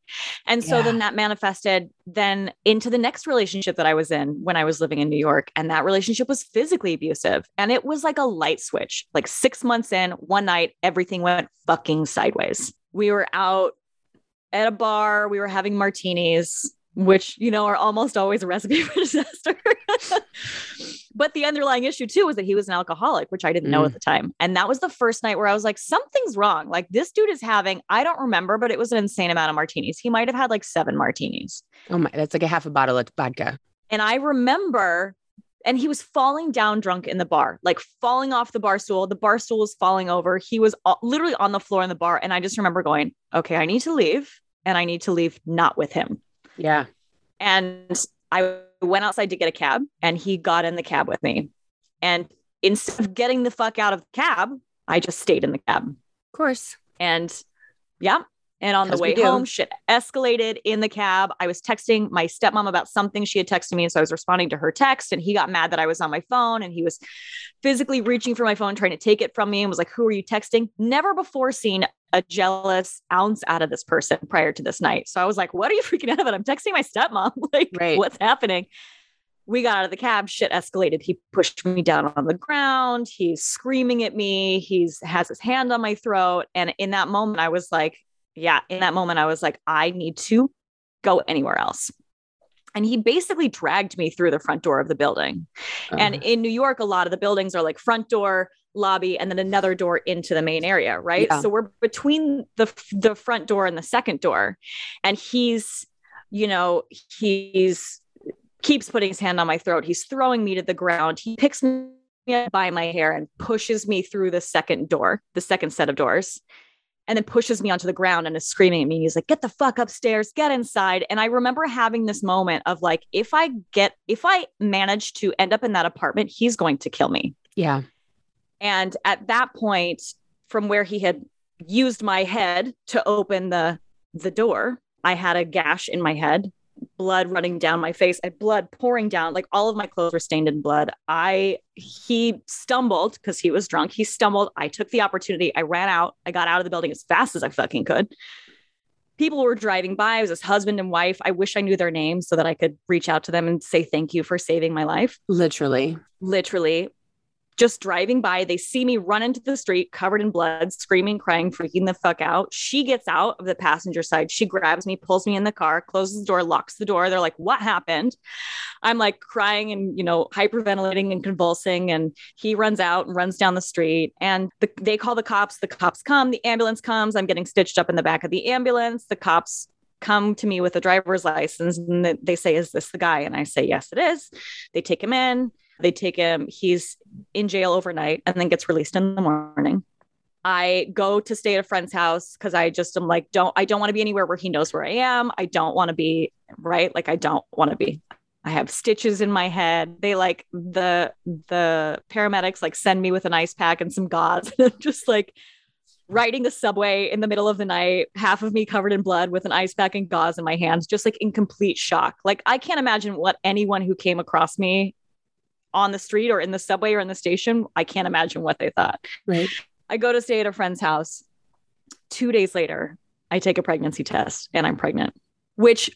And so yeah. then that manifested then into the next relationship that I was in when I was living in New York. And that relationship was physically abusive. And it was like a light switch. Like six months in, one night, everything went fucking sideways. We were out at a bar, we were having martinis which you know are almost always a recipe <laughs> for disaster. but the underlying issue too was that he was an alcoholic, which I didn't mm. know at mm. the time. And that was the first night where I was like, something's wrong. Like this dude is having, I don't remember, but it was an insane amount of martinis. He might have had like seven martinis. Oh my, that's like a half a bottle of vodka. And I remember and he was falling down drunk in the bar, like falling off the bar stool. The bar stool was falling over. He was literally on the floor in the bar. And I just remember going, okay, I need to leave and I need to leave not with him. Yeah. And I went outside to get a cab and he got in the cab with me. And instead of getting the fuck out of the cab, I just stayed in the cab. Of course. And yeah, and on the way home, shit escalated in the cab. I was texting my stepmom about something she had texted me. And so I was responding to her text. And he got mad that I was on my phone and he was physically reaching for my phone, trying to take it from me and was like, Who are you texting? Never before seen a jealous ounce out of this person prior to this night. So I was like, What are you <laughs> freaking out about? I'm texting my stepmom. <laughs> like, right. what's happening? we got out of the cab shit escalated he pushed me down on the ground he's screaming at me he's has his hand on my throat and in that moment i was like yeah, in that moment, I was like, I need to go anywhere else. And he basically dragged me through the front door of the building. Uh-huh. And in New York, a lot of the buildings are like front door, lobby, and then another door into the main area, right? Yeah. So we're between the the front door and the second door. And he's, you know, he's keeps putting his hand on my throat. He's throwing me to the ground. He picks me by my hair and pushes me through the second door, the second set of doors and then pushes me onto the ground and is screaming at me. He's like, get the fuck upstairs, get inside. And I remember having this moment of like, if I get, if I manage to end up in that apartment, he's going to kill me. Yeah. And at that point, from where he had used my head to open the the door, I had a gash in my head blood running down my face and blood pouring down like all of my clothes were stained in blood. I he stumbled because he was drunk. He stumbled. I took the opportunity. I ran out. I got out of the building as fast as i fucking could. People were driving by. It was his husband and wife. I wish i knew their names so that i could reach out to them and say thank you for saving my life. Literally. Literally just driving by, they see me run into the street covered in blood, screaming, crying, freaking the fuck out. She gets out of the passenger side. She grabs me, pulls me in the car, closes the door, locks the door. They're like, What happened? I'm like crying and, you know, hyperventilating and convulsing. And he runs out and runs down the street. And the, they call the cops. The cops come, the ambulance comes. I'm getting stitched up in the back of the ambulance. The cops come to me with a driver's license and they say, Is this the guy? And I say, Yes, it is. They take him in. They take him, he's in jail overnight and then gets released in the morning. I go to stay at a friend's house because I just am like, don't, I don't want to be anywhere where he knows where I am. I don't want to be right. Like, I don't want to be. I have stitches in my head. They like the the paramedics like send me with an ice pack and some gauze. <laughs> and just like riding the subway in the middle of the night, half of me covered in blood with an ice pack and gauze in my hands, just like in complete shock. Like I can't imagine what anyone who came across me on the street or in the subway or in the station, I can't imagine what they thought. Right. I go to stay at a friend's house. Two days later, I take a pregnancy test and I'm pregnant, which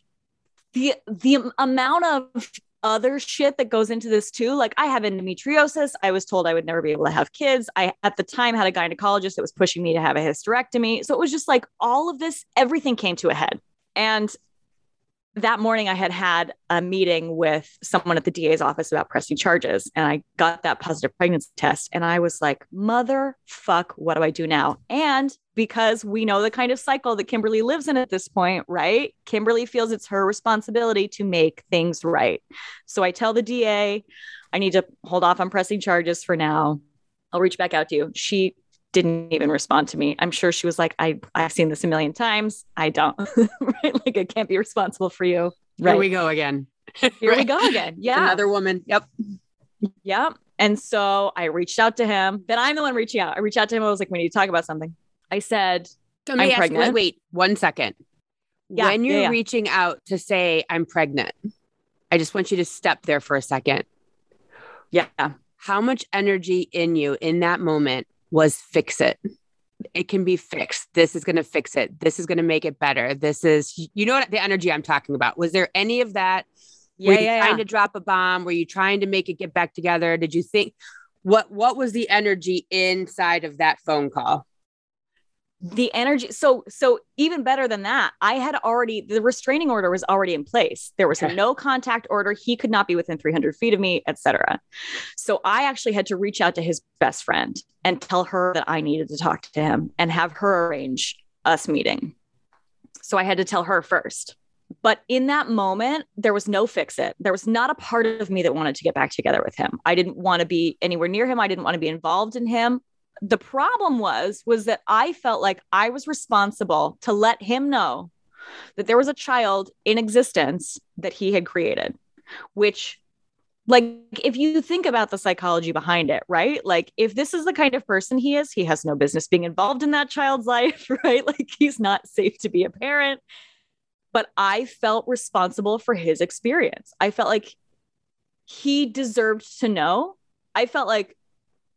the the amount of other shit that goes into this too. Like I have endometriosis. I was told I would never be able to have kids. I at the time had a gynecologist that was pushing me to have a hysterectomy. So it was just like all of this, everything came to a head. And that morning I had had a meeting with someone at the DA's office about pressing charges and I got that positive pregnancy test and I was like mother fuck, what do I do now? And because we know the kind of cycle that Kimberly lives in at this point right? Kimberly feels it's her responsibility to make things right. So I tell the DA I need to hold off on pressing charges for now. I'll reach back out to you. She didn't even respond to me. I'm sure she was like, I, I've seen this a million times. I don't, <laughs> right? Like, I can't be responsible for you. Right. Here we go again. Here right. we <laughs> go again. Yeah. Another woman. Yep. Yep. And so I reached out to him. Then I'm the one reaching out. I reached out to him. I was like, we need to talk about something. I said, I'm ask, pregnant. Wait, wait, one second. Yeah, when you're yeah, yeah. reaching out to say I'm pregnant, I just want you to step there for a second. Yeah. How much energy in you in that moment was fix it. It can be fixed. This is going to fix it. This is going to make it better. This is, you know what the energy I'm talking about. Was there any of that? Yeah, were you yeah, trying yeah. to drop a bomb? Were you trying to make it get back together? Did you think what what was the energy inside of that phone call? The energy so so even better than that i had already the restraining order was already in place. There was no contact order. He could not be within 300 feet of me etc so i actually had to reach out to his best friend and tell her that i needed to talk to him and have her arrange us meeting. So i had to tell her first. But in that moment there was no fix it. There was not a part of me that wanted to get back together with him. I didn't want to be anywhere near him. I didn't want to be involved in him the problem was was that I felt like I was responsible to let him know that there was a child in existence that he had created, which like if you think about the psychology behind it, right? Like if this is the kind of person he is, he has no business being involved in that child's <laughs> life, right? Like he's not safe to be a parent. But I felt responsible for his experience. I felt like he deserved to know. I felt like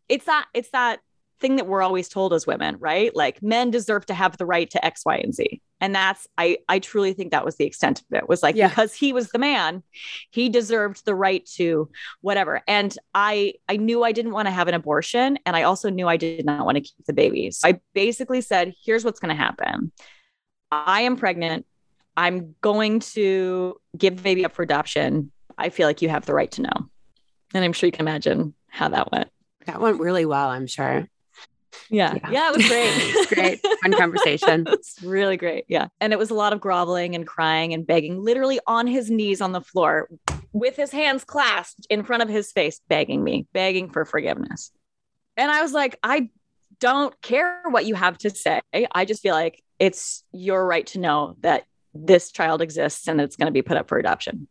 it's that it's that thing that we're always told as women, right? Like men deserve to have the right to X, Y, and Z. And that's I I truly think that was the extent of it. Was like yeah. because he was the man, he deserved the right to whatever. And I I knew I didn't want to have an abortion and I also knew I did not want to keep the baby. So I basically said, here's what's going to happen. I am pregnant. I'm going to give the baby up for adoption. I feel like you have the right to know. And I'm sure you can imagine how that went. That went really well, I'm sure. Yeah. yeah. Yeah. It was great. <laughs> great. Fun conversation. <laughs> it's really great. Yeah. And it was a lot of groveling and crying and begging, literally on his knees on the floor with his hands clasped in front of his face, begging me, begging for forgiveness. And I was like, I don't care what you have to say. I just feel like it's your right to know that this child exists and it's going to be put up for adoption.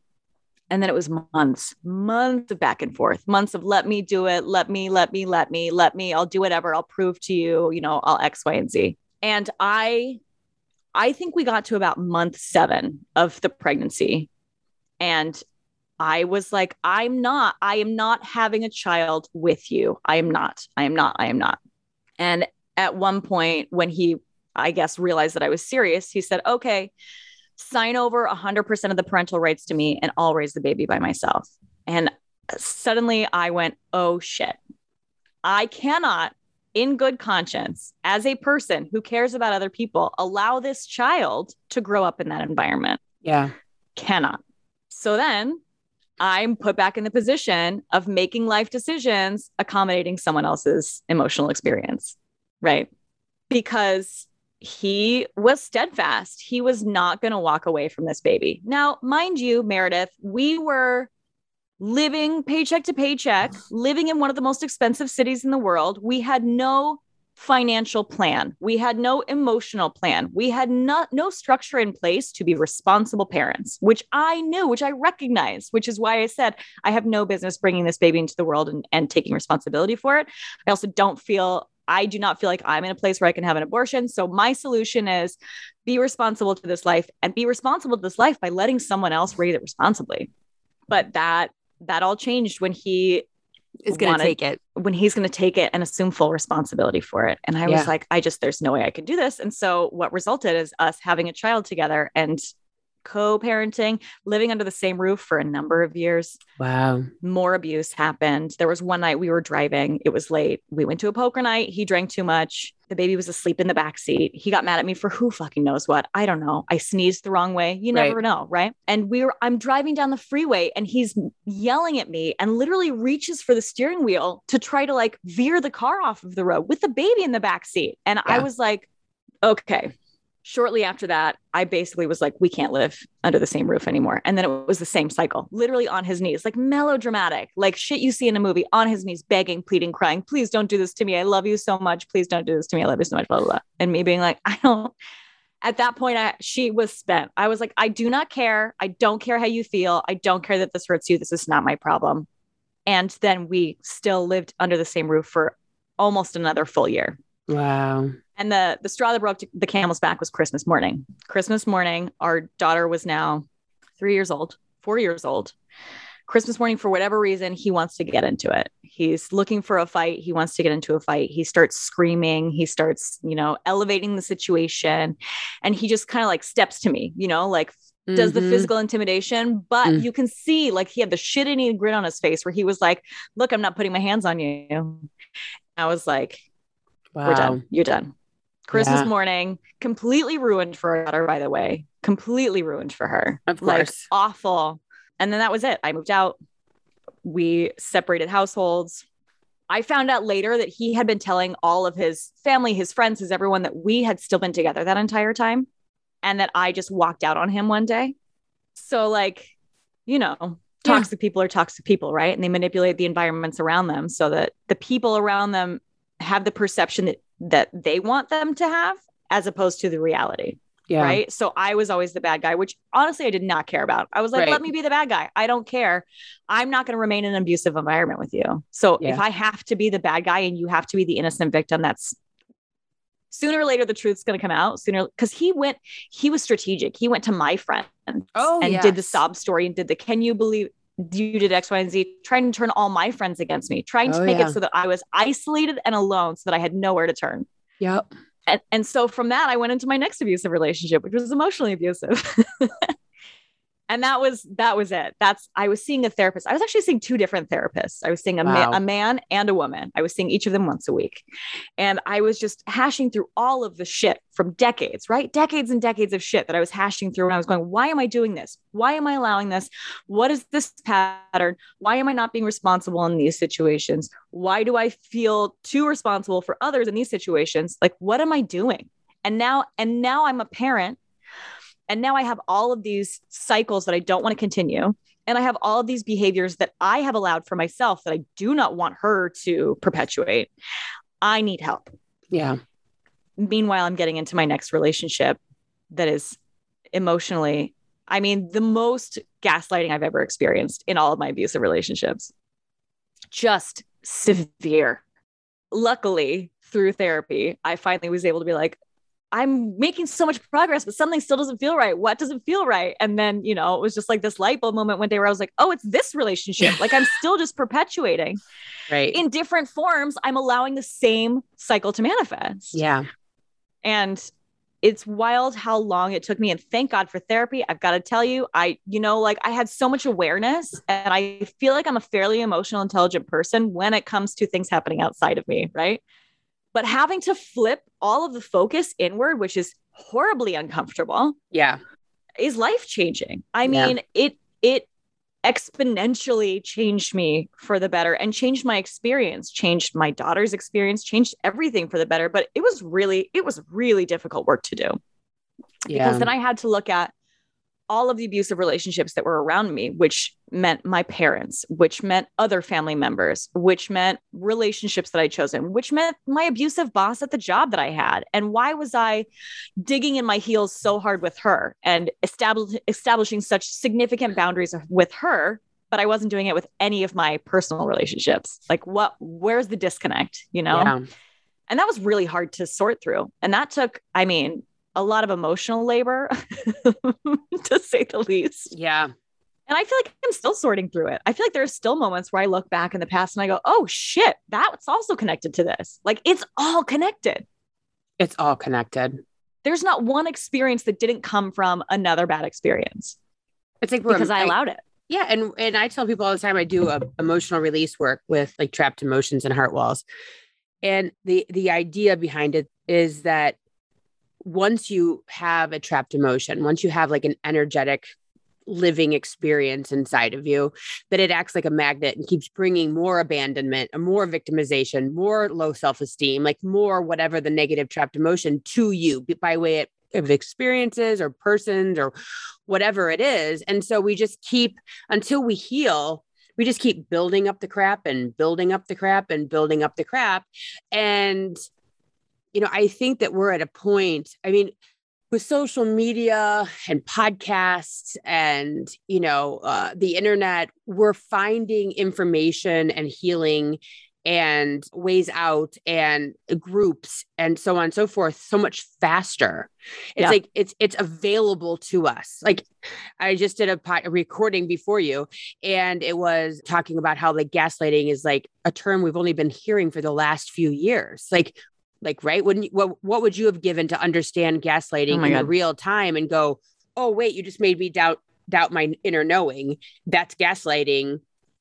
And then it was months, months of back and forth, months of let me do it, let me, let me, let me, let me, I'll do whatever, I'll prove to you, you know, I'll X, Y, and Z. And I, I think we got to about month seven of the pregnancy. And I was like, I'm not, I am not having a child with you. I am not, I am not, I am not. And at one point, when he, I guess, realized that I was serious, he said, okay, sign over 100% of the parental rights to me and I'll raise the baby by myself. And suddenly I went, oh shit. I cannot, in good conscience, as a person who cares about other people, allow this child to grow up in that environment. Yeah. Cannot. So then I'm put back in the position of making life decisions, accommodating someone else's emotional experience. Right. Because he was steadfast. He was not going to walk away from this baby. Now, mind you, Meredith, we were living paycheck to paycheck, mm-hmm. living in one of the most expensive cities in the world. We had no financial plan. We had no emotional plan. We had not no structure in place to be responsible parents, which I knew, which I recognized, which is why I said I have no business bringing this baby into the world and, and taking responsibility for it. I also don't feel I do not feel like I'm in a place where I can have an abortion. So my solution is be responsible to this life and be responsible to this life by letting someone else raise it responsibly. But that that all changed when he is going to take it when he's going to take it and assume full responsibility for it. And I yeah. was like, I just, there's no way I can do this. And so what resulted is us having a child together and co-parenting, living under the same roof for a number of years. Wow. More abuse happened. There was one night we were driving. It was late. We went to a poker night. He drank too much. The baby was asleep in the back seat. He got mad at me for who fucking knows what. I don't know. I sneezed the wrong way. You never right. know, right? And we were I'm driving down the freeway and he's yelling at me and literally reaches for the steering wheel to try to like veer the car off of the road with the baby in the back seat. And yeah. I was like, okay, shortly after that, I basically was like, we can't live under the same roof anymore. And then it was the same cycle, literally on his knees, like melodramatic, like shit you see in a movie, on his knees, begging, pleading, crying, please don't do this to me. I love you so much. Please don't do this to me. I love you so much, blah, blah, blah. And me being like, <laughs> I don't. At that point, I, she was spent. I was like, I do not care. I don't care how you feel. I don't care that this hurts you. This is not my problem. And then we still lived under the same roof for almost another full year. Wow. And the the straw that broke the camel's back was Christmas morning. Christmas morning, our daughter was now three years old, four years old. Christmas morning, for whatever reason, he wants to get into it. He's looking for a fight. He wants to get into a fight. He starts screaming. He starts, you know, elevating the situation. And he just kind of like steps to me, you know, like mm-hmm. does the mm-hmm. physical intimidation. But mm. you can see like he had the shit eating grin on his face where he was like, Look, I'm not putting my hands on you. I was like, wow. We're done. You're done. Christmas yeah. morning, completely ruined for our daughter, by the way. Completely ruined for her. Of course. Like, awful. And then that was it. I moved out. We separated households. I found out later that he had been telling all of his family, his friends, his everyone that we had still been together that entire time and that I just walked out on him one day. So, like, you know, toxic yeah. people are toxic people, right? And they manipulate the environments around them so that the people around them have the perception that that they want them to have as opposed to the reality. Yeah. Right. So I was always the bad guy, which honestly I did not care about. I was like, right. let me be the bad guy. I don't care. I'm not going to remain in an abusive environment with you. So yeah. if I have to be the bad guy and you have to be the innocent victim, that's sooner or later the truth's going to come out sooner because he went he was strategic he went to my friend oh, and yes. did the sob story and did the can you believe you did X, Y, and Z, trying to turn all my friends against me, trying to oh, make yeah. it so that I was isolated and alone so that I had nowhere to turn. Yep. And, and so from that, I went into my next abusive relationship, which was emotionally abusive. <laughs> and that was that was it. That's i was seeing a therapist. I was actually seeing two different therapists. I was seeing a, wow. ma- a man and a woman. I was seeing each of them once a week. And i was just hashing through all of the shit from decades right? Decades and decades of shit that i was hashing through. And i was going why am i doing this? Why am i allowing this? What is this pattern? Why am i not being responsible in these situations? Why do i feel too responsible for others in these situations? Like what am i doing? And now and now i'm a parent and now I have all of these cycles that I don't want to continue. And I have all of these behaviors that I have allowed for myself that I do not want her to perpetuate. I need help. Yeah. Meanwhile, I'm getting into my next relationship that is emotionally, I mean, the most gaslighting I've ever experienced in all of my abusive relationships. Just severe. Luckily, through therapy, I finally was able to be like, I'm making so much progress, but something still doesn't feel right. What doesn't feel right? And then, you know, it was just like this light bulb moment one day where I was like, oh, it's this relationship. <laughs> like I'm still just perpetuating. Right. In different forms, I'm allowing the same cycle to manifest. Yeah. And it's wild how long it took me. And thank God for therapy. I've got to tell you, I, you know, like I had so much awareness and I feel like I'm a fairly emotional, intelligent person when it comes to things happening outside of me. Right but having to flip all of the focus inward, which is horribly uncomfortable. Yeah. Is life changing. I mean, yeah. it, it, exponentially changed me for the better and changed my experience changed my daughter's experience changed everything for the better but it was really it was really difficult work to do yeah. because then i had to look at all of the abusive relationships that were around me, which meant my parents, which meant other family members, which meant relationships that I'd chosen, which meant my abusive boss at the job that I had. And why was I digging in my heels so hard with her and establish, establishing such significant boundaries with her? But I wasn't doing it with any of my personal relationships. Like, what, where's the disconnect, you know? Yeah. And that was really hard to sort through. And that took, I mean, a lot of emotional labor, <laughs> to say the least. Yeah. And I feel like I'm still sorting through it. I feel like there are still moments where I look back in the past and I go, oh shit, that's also connected to this. Like it's all connected. It's all connected. There's not one experience that didn't come from another bad experience. It's like because um, I, I allowed it. Yeah, and and I tell people all the time I do a, emotional release work with like trapped emotions and heart walls. And the the idea behind it is that once you have a trapped emotion, once you have like an energetic living experience inside of you, that it acts like a magnet and keeps bringing more abandonment, more victimization, more low self esteem, like more whatever the negative trapped emotion to you by way of experiences or persons or whatever it is. And so we just keep until we heal. We just keep building up the crap and building up the crap and building up the crap. And you know, I think that we're at a point, I mean, with social media and podcasts and you know uh, the internet we're finding information and healing and ways out and groups and so on and so forth so much faster. It's yeah. like it's it's available to us. Like i just did a, pot, a recording before you and it was talking about how like gaslighting is like a term we've only been hearing for the last few years. Like like right? When what what would you have given to understand oh gaslighting oh in God. real time and go oh wait you just made me doubt doubt my inner knowing. That's gaslighting.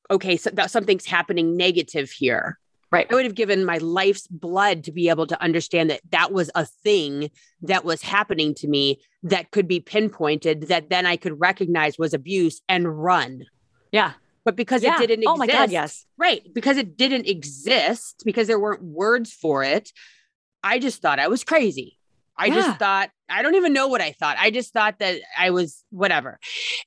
Okay so that something's happening negative here. Right. I would have given my life's blood to be able to understand that that was a thing that was happening to me that could be pinpointed that then i could recognize was abuse and run. Yeah. But because yeah. it didn't exist, oh my god yes. right because it didn't exist because there weren't words for it I just thought I was crazy. I yeah. just thought, I don't even know what I thought. I just thought that I was whatever.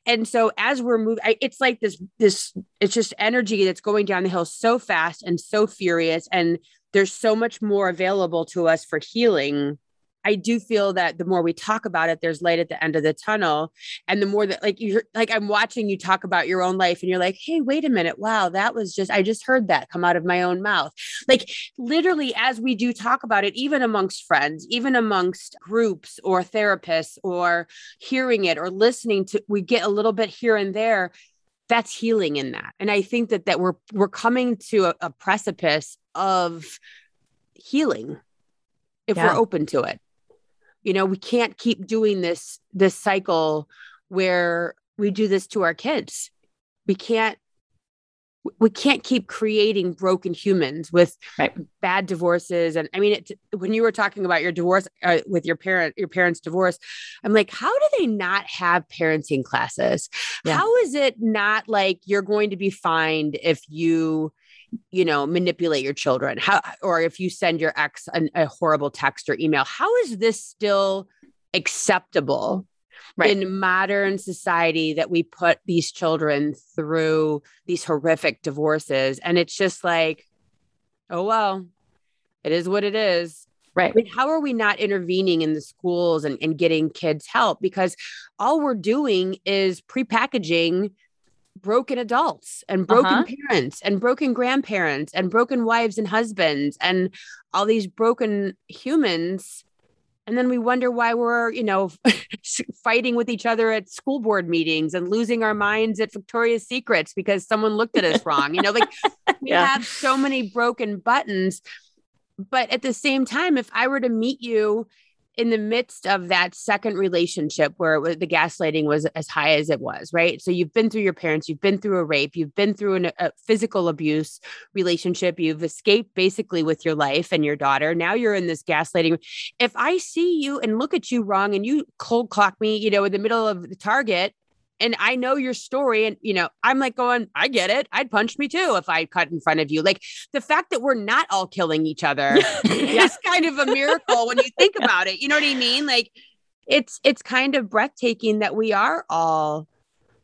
And so as we're moving, it's like this, this, it's just energy that's going down the hill so fast and so furious. And there's so much more available to us for healing I do feel that the more we talk about it, there's light at the end of the tunnel. And the more that, like, you're like, I'm watching you talk about your own life and you're like, hey, wait a minute. Wow, that was just, I just heard that come out of my own mouth. Like, literally, as we do talk about it, even amongst friends, even amongst groups or therapists or hearing it or listening to, we get a little bit here and there. That's healing in that. And I think that that we're we're coming to a, a precipice of healing if yeah. we're open to it you know we can't keep doing this this cycle where we do this to our kids we can't we can't keep creating broken humans with right. bad divorces and i mean it, when you were talking about your divorce uh, with your parent your parents divorce i'm like how do they not have parenting classes yeah. how is it not like you're going to be fined if you you know manipulate your children how or if you send your ex an, a horrible text or email how is this still acceptable right. in modern society that we put these children through these horrific divorces and it's just like oh well it is what it is Right. I mean, how are we not intervening in the schools and, and getting kids help? Because all we're doing is prepackaging broken adults and broken uh-huh. parents and broken grandparents and broken wives and husbands and all these broken humans and then we wonder why we're you know <laughs> fighting with each other at school board meetings and losing our minds at victoria's secrets because someone looked at us wrong you know like <laughs> we yeah. have so many broken buttons but at the same time if i were to meet you in the midst of that second relationship where was, the gaslighting was as high as it was, right? So you've been through your parents, you've been through a rape, you've been through an, a physical abuse relationship, you've escaped basically with your life and your daughter. Now you're in this gaslighting. If I see you and look at you wrong and you cold clock me, you know, in the middle of the target, and I know your story. And, you know, I'm like going, I get it. I'd punch me too if I cut in front of you. Like the fact that we're not all killing each other <laughs> is kind of a miracle when you think about it. You know what I mean? Like it's, it's kind of breathtaking that we are all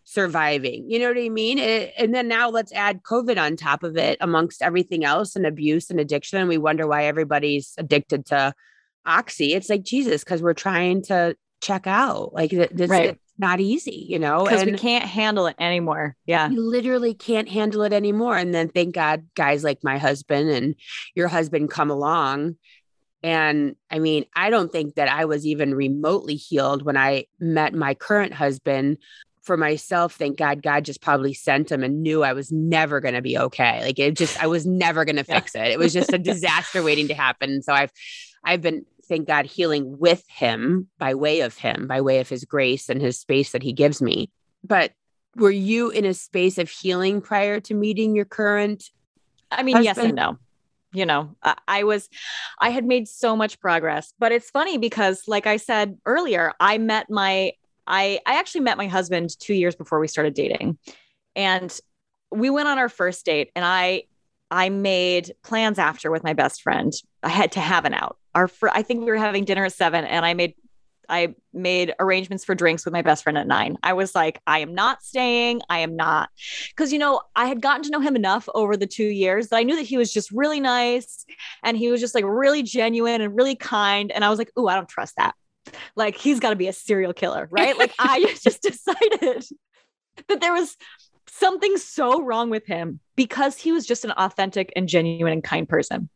surviving. You know what I mean? It, and then now let's add COVID on top of it amongst everything else and abuse and addiction. And we wonder why everybody's addicted to Oxy. It's like Jesus, because we're trying to check out. Like this, right not easy, you know, because we can't handle it anymore. Yeah. You literally can't handle it anymore. And then thank God guys like my husband and your husband come along And I mean, I don't think that I was even remotely healed when I met my current husband. For myself, thank God, God just probably sent him and knew I was never going to be okay. Like it just, I was never going to fix yeah. it. It was just a <laughs> disaster waiting to happen. So I've, I've been, thank God, healing with him by way of him, by way of his grace and his space that he gives me. But were you in a space of healing prior to meeting your current? I mean, husband? yes and no you know, I, I was, I had made so much progress. But it's funny because, like I said earlier, I met my, I, I actually met my husband two years before we started dating. And we went on our first date and I, I made plans after with my best friend. I had to have an out. Our, fr- I think we were having dinner at seven, and I made I made arrangements for drinks with my best friend at nine. I was like, I am not staying. I am not. Because, you know, I had gotten to know him enough over the two years that I knew that he was just really nice and he was just like really genuine and really kind. And I was like, ooh, I don't trust that. Like, he's got to be a serial killer, right? like, I <laughs> <laughs> just decided that there was something so wrong with him because he was just an authentic and genuine and kind person.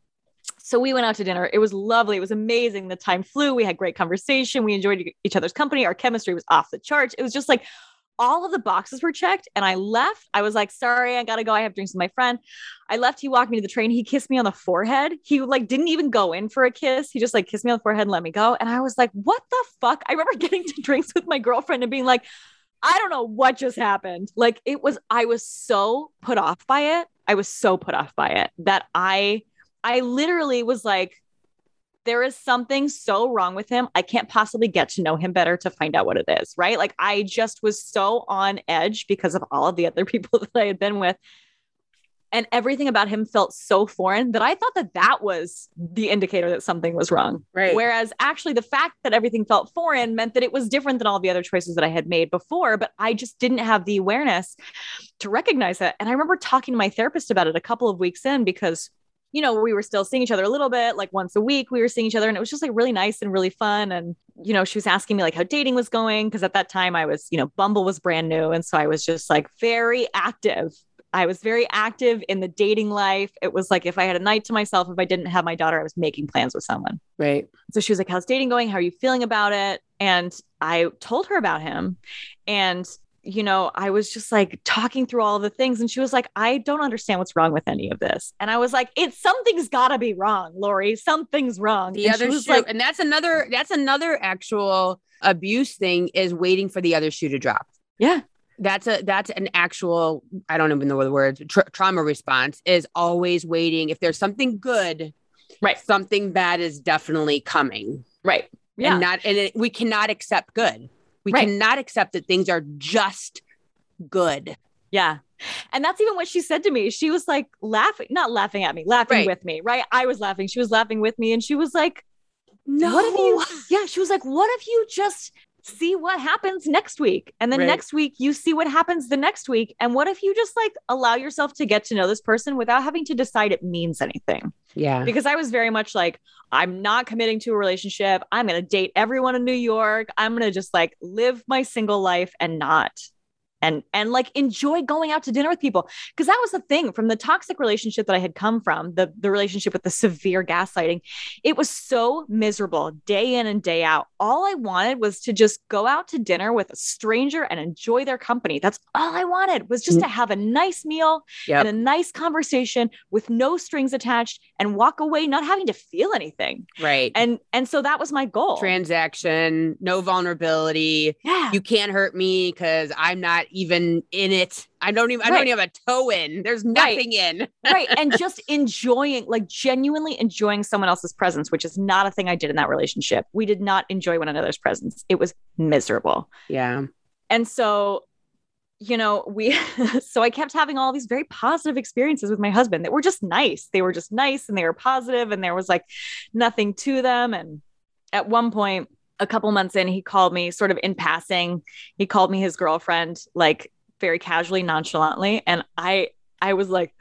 So we went out to dinner. It was lovely. It was amazing. The time flew. We had great conversation. We enjoyed each other's company. Our chemistry was off the charts. It was just like all of the boxes were checked. And I left. I was like, sorry, I gotta go. I have drinks with my friend. I left. He walked me to the train. He kissed me on the forehead. He like didn't even go in for a kiss. He just like kissed me on the forehead and let me go. And I was like, what the fuck? I remember <laughs> getting to drinks with my girlfriend and being like, I don't know what just happened. Like it was, I was so put off by it. I was so put off by it that I I literally was like, there is something so wrong with him. I can't possibly get to know him better to find out what it is. Right. Like I just was so on edge because of all of the other <laughs> people that I had been with. And everything about him felt so foreign that I thought that that was the indicator that something was wrong. Right. Whereas actually, the fact that everything felt foreign meant that it was different than all the other choices that I had made before. But I just didn't have the awareness to recognize it. And I remember talking to my therapist about it a couple of weeks in because you know, we were still seeing each other a little bit, like once a week we were seeing each other and it was just like really nice and really fun. And, you know, she was asking me like how dating was going. Cause at that time I was, you know, Bumble was brand new. And so I was just like very active. I was very active in the dating life. It was like if I had a night to myself, if I didn't have my daughter, I was making plans with someone. Right. So she was like, How's dating going? How are you feeling about it? And I told her about him. And you know, I was just like talking through all the things. And she was like, I don't understand what's wrong with any of this. And I was like, it's something's gotta be wrong, Lori. Something's wrong. The and other shoe. Like, and that's another, that's another actual abuse thing is waiting for the other shoe to drop. Yeah. That's a that's an actual I don't even know the words tra- trauma response is always waiting if there's something good right something bad is definitely coming right yeah and not and it, we cannot accept good we right. cannot accept that things are just good. Yeah. And that's even what she said to me. She was like laughing, not laughing at me, laughing right. with me, right? I was laughing. She was laughing with me. And she was like, No, what if you, yeah, she was like, What if you just see what happens next week. And then right. next week, you see what happens the next week. And what if you just like allow yourself to get to know this person without having to decide it means anything? Yeah. Because I was very much like, I'm not committing to a relationship. I'm going to date everyone in New York. I'm going to just like live my single life and not and and like enjoy going out to dinner with people. Because that was the thing from the toxic relationship that I had come from the the relationship with the severe gaslighting it was so miserable day in and day out. All I wanted was to just go out to dinner with a stranger and enjoy their company. That's all I wanted was just mm-hmm. to have a nice meal yep. and a nice conversation with no strings attached and walk away not having to feel anything. Right. And and so that was my goal. Transaction no vulnerability. Yeah. You can't hurt me because I'm not even in it. I don't even, I don't even have a toe in. There's nothing right. in. <laughs> right. And just enjoying, like genuinely enjoying someone else's presence, which is not a thing I did in that relationship. We did not enjoy one another's presence. It was miserable. Yeah. And so, you know, we, <laughs> so I kept having all these very positive experiences with my husband that were just nice. They were just nice and they were positive and there was like nothing to them. And at one point, a couple months in, he called me sort of in passing. He called me his girlfriend, like very casually, nonchalantly. And I, I was like,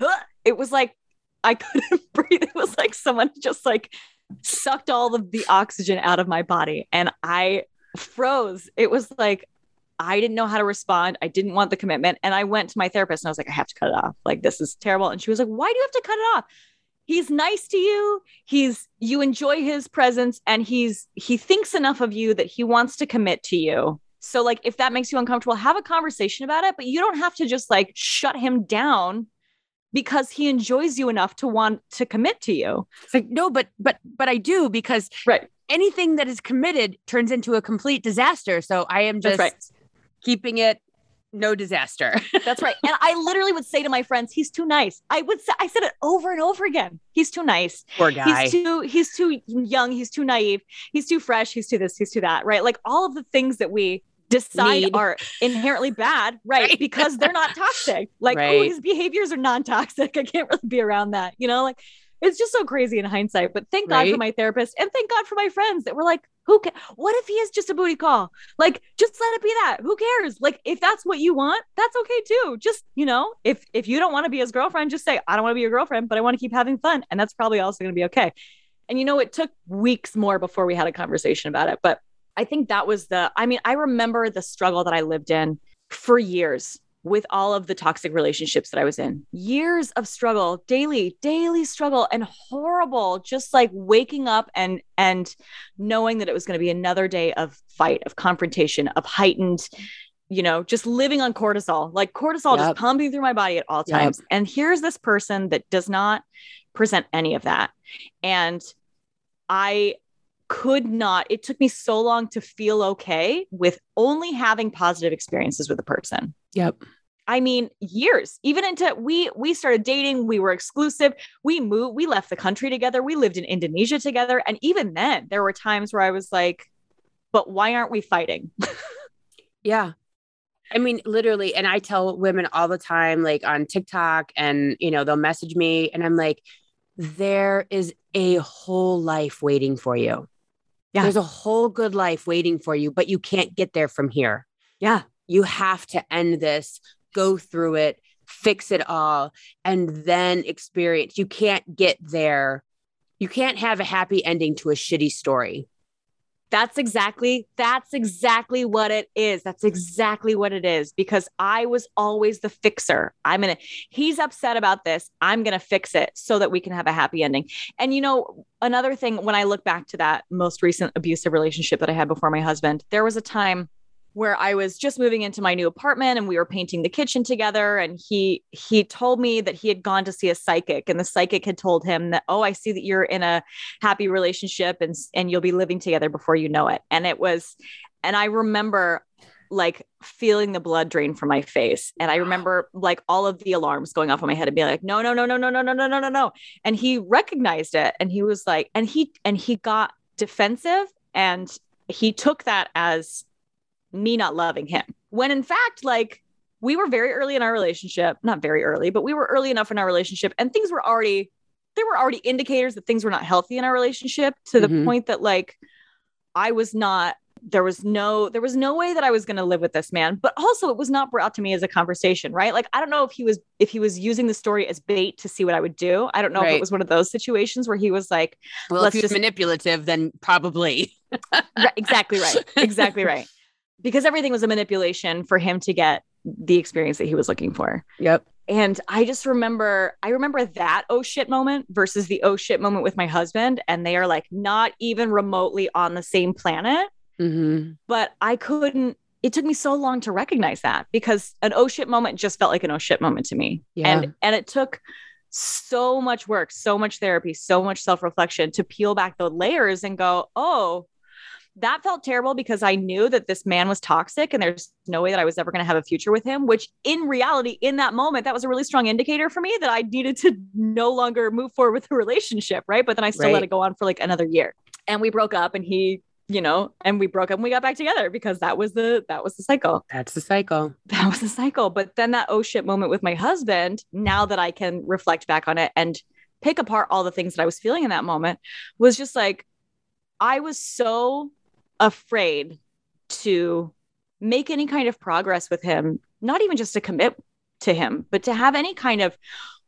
it was like I <laughs> couldn't breathe. It was like someone just like sucked all of the oxygen out of my body. And I froze. It was like, I didn't know how to respond. I didn't want the commitment. And I went to my therapist and I was like, I have to cut it off. Like, this is terrible. And she was like, Why do you have to cut it off? He's nice to you. He's you enjoy his presence and he's he thinks enough of you that he wants to commit to you. So like if that makes you uncomfortable have a conversation about it but you don't have to just like shut him down because he enjoys you enough to want to commit to you. It's like no but but but i do because right. anything that is committed turns into a complete disaster. So i am just right. keeping it no disaster. <laughs> That's right. And I literally would say to my friends, he's too nice. I would say I said it over and over again. He's too nice. Poor guy. He's too he's too young, he's too naive, he's too fresh, he's too this, he's too that, right? Like all of the things that we decide Need. are inherently bad, <laughs> right? right? Because they're not toxic. <laughs> Like, right. oh, his behaviors are non-toxic. I can't really be around that, you know, like it's just so crazy in hindsight. But thank right? God for my therapist and thank God for my friends that were like, who ca- what if he is just a booty call? Like, just let it be that. Who cares? Like, if that's what you want, that's okay too. Just, you know, if if you don't want to be his girlfriend, just say, I don't want to be your girlfriend, but I want to keep having fun. And that's probably also gonna be okay. And you know, it took weeks more before we had a conversation about it. But I think that was the, I mean, I remember the struggle that I lived in for years with all of the toxic relationships that I was in. Years of struggle, daily, daily struggle and horrible just like waking up and and knowing that it was going to be another day of fight, of confrontation, of heightened you know, just living on cortisol, like cortisol yep. just pumping through my body at all times. Yep. And here's this person that does not present any of that. And I could not, it took me so long to feel okay with only having positive experiences with a person. Yep. I mean, years, even into we we started dating, we were exclusive, we moved, we left the country together, we lived in Indonesia together. And even then, there were times where I was like, but why aren't we fighting? <laughs> yeah. I mean, literally, and I tell women all the time, like on TikTok, and you know, they'll message me, and I'm like, there is a whole life waiting for you. Yeah. There's a whole good life waiting for you, but you can't get there from here. Yeah you have to end this, go through it, fix it all, and then experience. You can't get there. You can't have a happy ending to a shitty story. That's exactly that's exactly what it is. That's exactly what it is because I was always the fixer. I'm going to he's upset about this. I'm going to fix it so that we can have a happy ending. And you know, another thing when I look back to that most recent abusive relationship that I had before my husband, there was a time where I was just moving into my new apartment and we were painting the kitchen together. And he he told me that he had gone to see a psychic and the psychic had told him that oh I see that you're in a happy relationship and and you'll be living together before you know it. And it was and I remember like feeling the blood drain from my face. And I remember like all of the alarms going off in my head and being like no no no no no no no no no no no. And he recognized it and he was like and he and he got defensive and he took that as me not loving him. When in fact, like we were very early in our relationship, not very early, but we were early enough in our relationship and things were already, there were already indicators that things were not healthy in our relationship to mm-hmm. the point that like I was not there was no there was no way that I was going to live with this man but also it was not brought to me as a conversation right like I don't know if he was if he was using the story as bait to see what I would do I don't know right. if it was one of those situations where he was like well if he was just... manipulative then probably right, exactly right <laughs> exactly right because everything was a manipulation for him to get the experience that he was looking for. Yep. And I just remember, I remember that oh shit moment versus the oh shit moment with my husband. And they are like not even remotely on the same planet. Mm-hmm. But I couldn't, it took me so long to recognize that because an oh shit moment just felt like an oh shit moment to me. Yeah. And, and it took so much work, so much therapy, so much self reflection to peel back the layers and go, oh, that felt terrible because I knew that this man was toxic and there's no way that I was ever going to have a future with him, which in reality, in that moment, that was a really strong indicator for me that I needed to no longer move forward with the relationship. Right. But then I still right. let it go on for like another year. And we broke up and he, you know, and we broke up and we got back together because that was the that was the cycle. That's the cycle. That was the cycle. But then that oh shit moment with my husband, now that I can reflect back on it and pick apart all the things that I was feeling in that moment, was just like I was so afraid to make any kind of progress with him, not even just to commit to him, but to have any kind of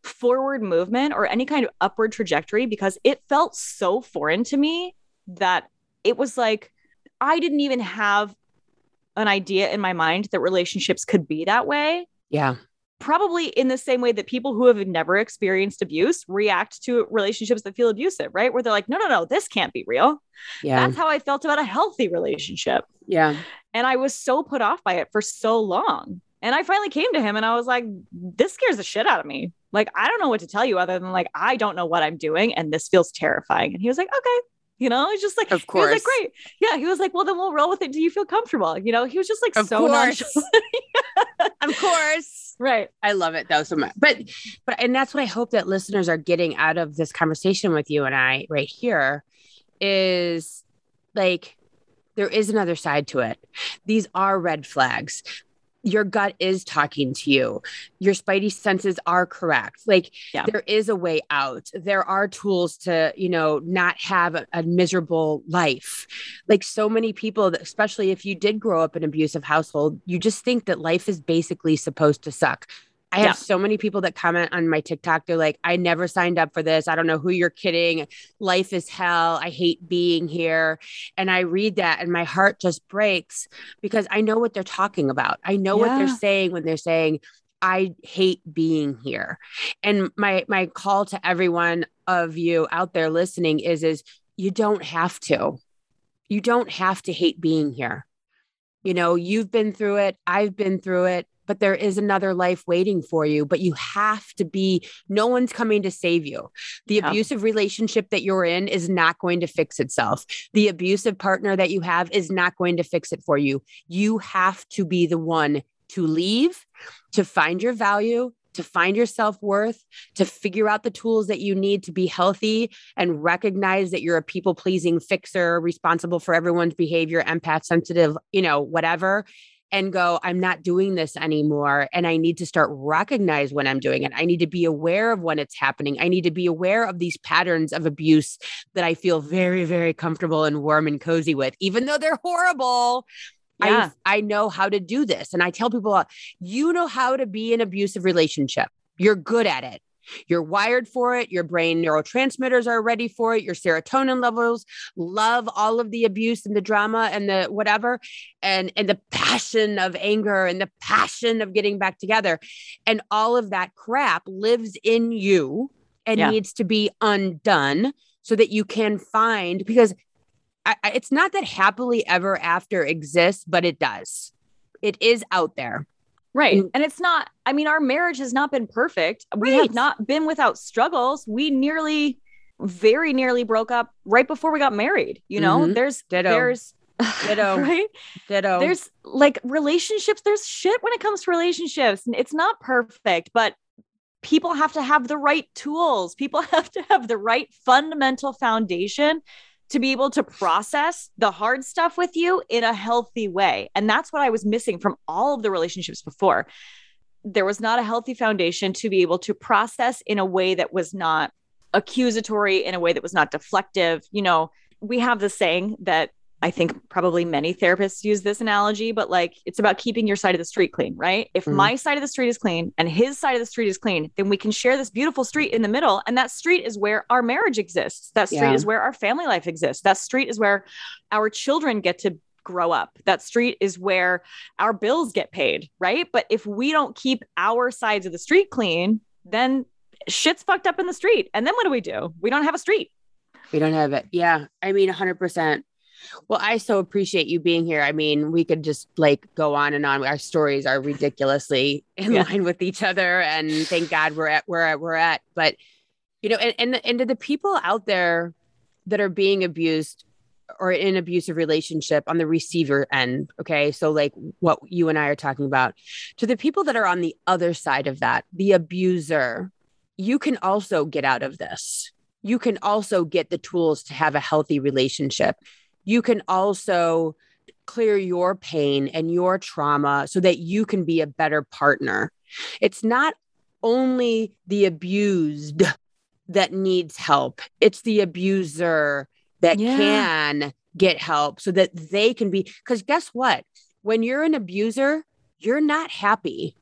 forward movement or any kind of upward trajectory because it felt so foreign to me that it was like I didn't even have an idea in my mind that relationships could be that way. Yeah. Probably in the same way that people who have never experienced abuse react to relationships that feel abusive, right? Where they're like, no, no, no, this can't be real. Yeah. That's how I felt about a healthy relationship. Yeah. And I was so put off by it for so long. And I finally came to him and I was like, this scares the shit out of me. Like, I don't know what to tell you other than like, I don't know what I'm doing. And this feels terrifying. And he was like, okay. You know, he's just like, of course, like, great. Yeah. He was like, well, then we'll roll with it. Do you feel comfortable? You know, he was just like, of so course. of course. <laughs> Right. I love it though so much. But, but, and that's what I hope that listeners are getting out of this conversation with you and I right here is like, there is another side to it. These are red flags your gut is talking to you. Your spidey senses are correct. Like yeah. there is a way out. There are tools to, you know, not have a, a miserable life. Like so many people, especially if you did grow up in an abusive household, you just think that life is basically supposed to suck. I have yeah. so many people that comment on my TikTok. They're like, I never signed up for this. I don't know who you're kidding. Life is hell. I hate being here. And I read that and my heart just breaks because I know what they're talking about. I know yeah. what they're saying when they're saying, I hate being here. And my my call to everyone of you out there listening is is you don't have to. You don't have to hate being here. You know, you've been through it, I've been through it but there is another life waiting for you. But you have to be, no one's coming to save you. The yeah. abusive relationship that you're in is not going to fix itself. The abusive partner that you have is not going to fix it for you. You have to be the one to leave, to find your value, to find your self worth, to figure out the tools that you need to be healthy and recognize that you're a people pleasing fixer, responsible for everyone's behavior, empath sensitive, you know, whatever and go, I'm not doing this anymore. And I need to start recognize when I'm doing it. I need to be aware of when it's happening. I need to be aware of these patterns of abuse that I feel very, very comfortable and warm and cozy with, even though they're horrible. Yeah. I, I know how to do this. And I tell people, you know how to be in abusive relationship. You're good at it. You're wired for it. Your brain neurotransmitters are ready for it. Your serotonin levels love all of the abuse and the drama and the whatever and and the passion of anger and the passion of getting back together. And all of that crap lives in you and yeah. needs to be undone so that you can find because I, it's not that happily ever after exists, but it does. It is out there. Right. And, and, it's not, I mean, our marriage has not been perfect. Right. We have not been without struggles. We nearly, very nearly broke up right before we got married. You know, mm-hmm. there's, Ditto. there's, <laughs> Ditto. right? Ditto. There's like relationships, there's shit when it comes to relationships. It's not perfect, but people have to have the right tools. People <laughs> have to have the right fundamental foundation to be able to process the hard stuff with you in a healthy way. And that's what I was missing from all of the relationships before. There was not a healthy foundation to be able to process in a way that was not accusatory, in a way that was not deflective. You know, we have the saying that I think probably many therapists use this analogy, but like it's about keeping your side of the street clean, right? If mm-hmm. my side of the street is clean and his side of the street is clean, then we can share this beautiful street in the middle. And that street is where our marriage exists. That street yeah. is where our family life exists. That street is where our children get to grow up. That street is where our bills get paid, right? But if we don't keep our sides of the street clean, then shit's fucked up in the street. And then what do we do? We don't have a street. We don't have it. Yeah. I mean, 100%. Well, I so appreciate you being here. I mean, we could just like go on and on. Our stories are ridiculously in yeah. line with each other, and thank God we're at where we're at. But you know, and and, and to the people out there that are being abused or in abusive relationship on the receiver end, okay, so like what you and I are talking about, to the people that are on the other side of that, the abuser, you can also get out of this. You can also get the tools to have a healthy relationship you can also clear your pain and your trauma so that you can be a better partner. It's not only the abused that needs help, it's the abuser that yeah. can get help so that they can be. Because guess what? When you're an abuser, you're not happy.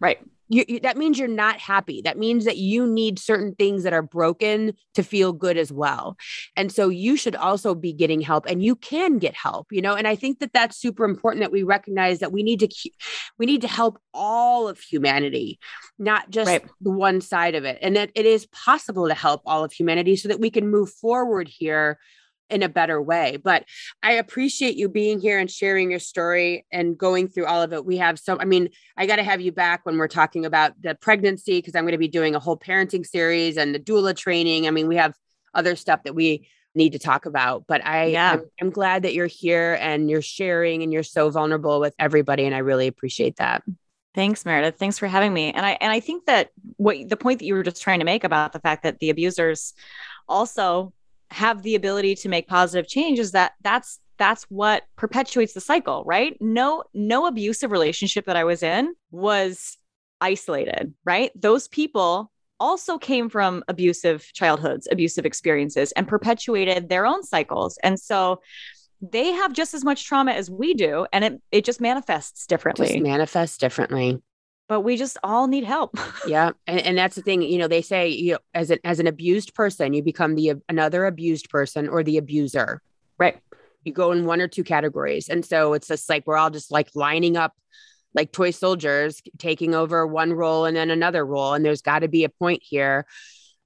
Right. You, you, that means you're not happy. That means that you need certain things that are broken to feel good as well. And so you should also be getting help and you can get help, you know? And I think that that's super important that we recognize that we need to we need to help all of humanity, not just right. the one side of it. And that it is possible to help all of humanity so that we can move forward here in a better way. But I appreciate you being here and sharing your story and going through all of it. We have so, I mean, I got to have you back when we're talking about the pregnancy because I'm going to be doing a whole parenting series and the doula training. I mean, we have other stuff that we need to talk about but i yeah. I'm, I'm glad that you're here and you're sharing and you're so vulnerable with everybody and i really appreciate that Thanks, Meredith. Thanks for having me. And I and I think that what the point that you were just trying to make about the fact that the abusers also have the ability to make positive change is that that's that's what perpetuates the cycle right? No no abusive relationship that i was in was isolated right? Those people also came from abusive childhoods abusive experiences and perpetuated their own cycles. And so they have just as much trauma as we do and it, it just manifests differently. Just manifests differently but we just all need help. yeah, <laughs> and, and that's the thing. You know, they say you know, as an as an abused person, you become the another abused person or the abuser. Right. You go in one or two categories, and so it's just like we're all just like lining up like toy soldiers, taking over one role and then another role, and there's got to be a point here.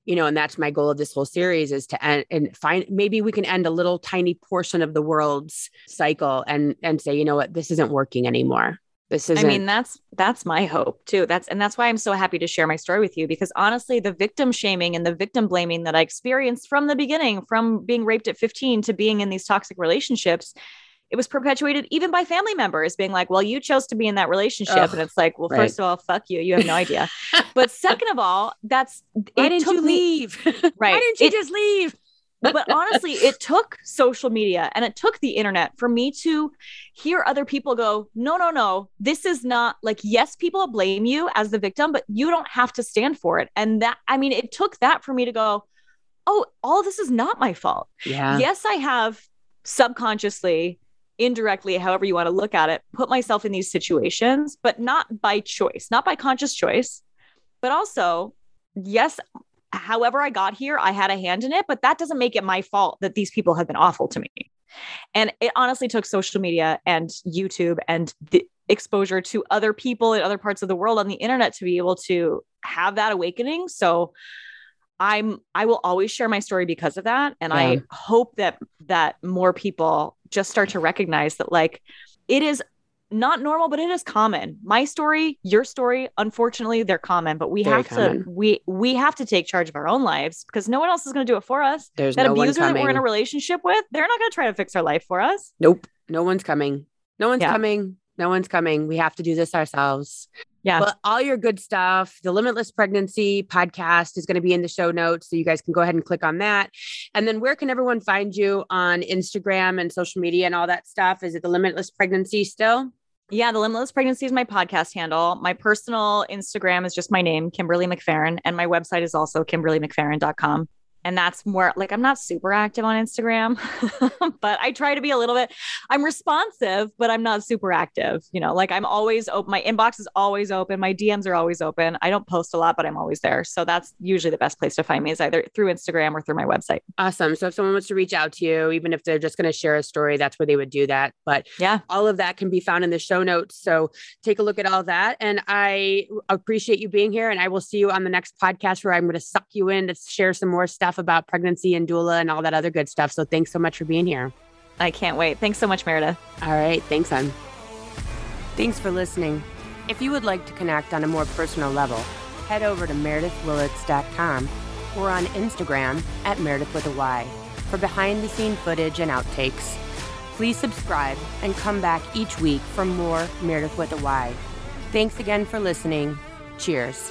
You know, and that's my goal of this whole series is to end and find maybe we can end a little tiny portion of the world's cycle and and say, you know what, this isn't working anymore this is I mean, that's that's my hope too. That's and that's why I'm so happy to share my story with you because honestly, the victim shaming and the victim blaming that I experienced from the beginning, from being raped at 15 to being in these toxic relationships, it was perpetuated even by family members being like, well, you chose to be in that relationship. Ugh, and it's like, well, right. first of all, fuck you. You have no idea. <laughs> but second of all, that's why didn't you leave? <laughs> right. Why didn't you it, just leave? But honestly, it took social media and it took the internet for me to hear other people go, no, no, no, this is not like, yes, people blame you as the victim, but you don't have to stand for it. And that, I mean, it took that for me to go, oh, all this is not my fault. Yeah. Yes, I have subconsciously, indirectly, however you want to look at it, put myself in these situations, but not by choice, not by conscious choice, but also yes, however I got here, I had a hand in it, but that doesn't make it my fault that these people have been awful to me. And it honestly took social media and YouTube and the exposure to other people in other parts of the world on the internet to be able to have that awakening. So I'm I will always share my story because of that and yeah. I hope that that more people just start to recognize that like it is not normal, but it is common. My story, your story, unfortunately, they're common, but we Very have common. to we we have to take charge of our own lives because no one else is going to do it for us. There's that no abuser that we're in a relationship with, they're not going to try to fix our life for us. Nope. No one's coming. No one's yeah. coming. No one's coming. We have to do this ourselves. Yeah. But all your good stuff, the Limitless Pregnancy podcast is going to be in the show notes. So you guys can go ahead and click on that. And then where can everyone find you on Instagram and social media and all that stuff? Is it the Limitless Pregnancy still? Yeah, the Limitless Pregnancy is my podcast handle. My personal Instagram is just my name, Kimberly McFerrin, and my website is also kimberlymcferrin.com and that's more like I'm not super active on Instagram, <laughs> but I try to be a little bit. I'm responsive, but I'm not super active. You know, like I'm always open. My inbox is always open. My DMs are always open. I don't post a lot, but I'm always there. So that's usually the best place to find me is either through Instagram or through my website. Awesome. So if someone wants to reach out to you, even if they're just going to share a story, that's where they would do that. But yeah, all of that can be found in the show notes. So take a look at all that. And I appreciate you being here. And I will see you on the next podcast where I'm going to suck you in to share some more stuff about pregnancy and doula and all that other good stuff. So thanks so much for being here. I can't wait. Thanks so much, Meredith. All right. Thanks, hon. Thanks for listening. If you would like to connect on a more personal level, head over to meredithwillits.com or on Instagram at Meredith with a Y for behind the scene footage and outtakes. Please subscribe and come back each week for more Meredith with a Y. Thanks again for listening. Cheers.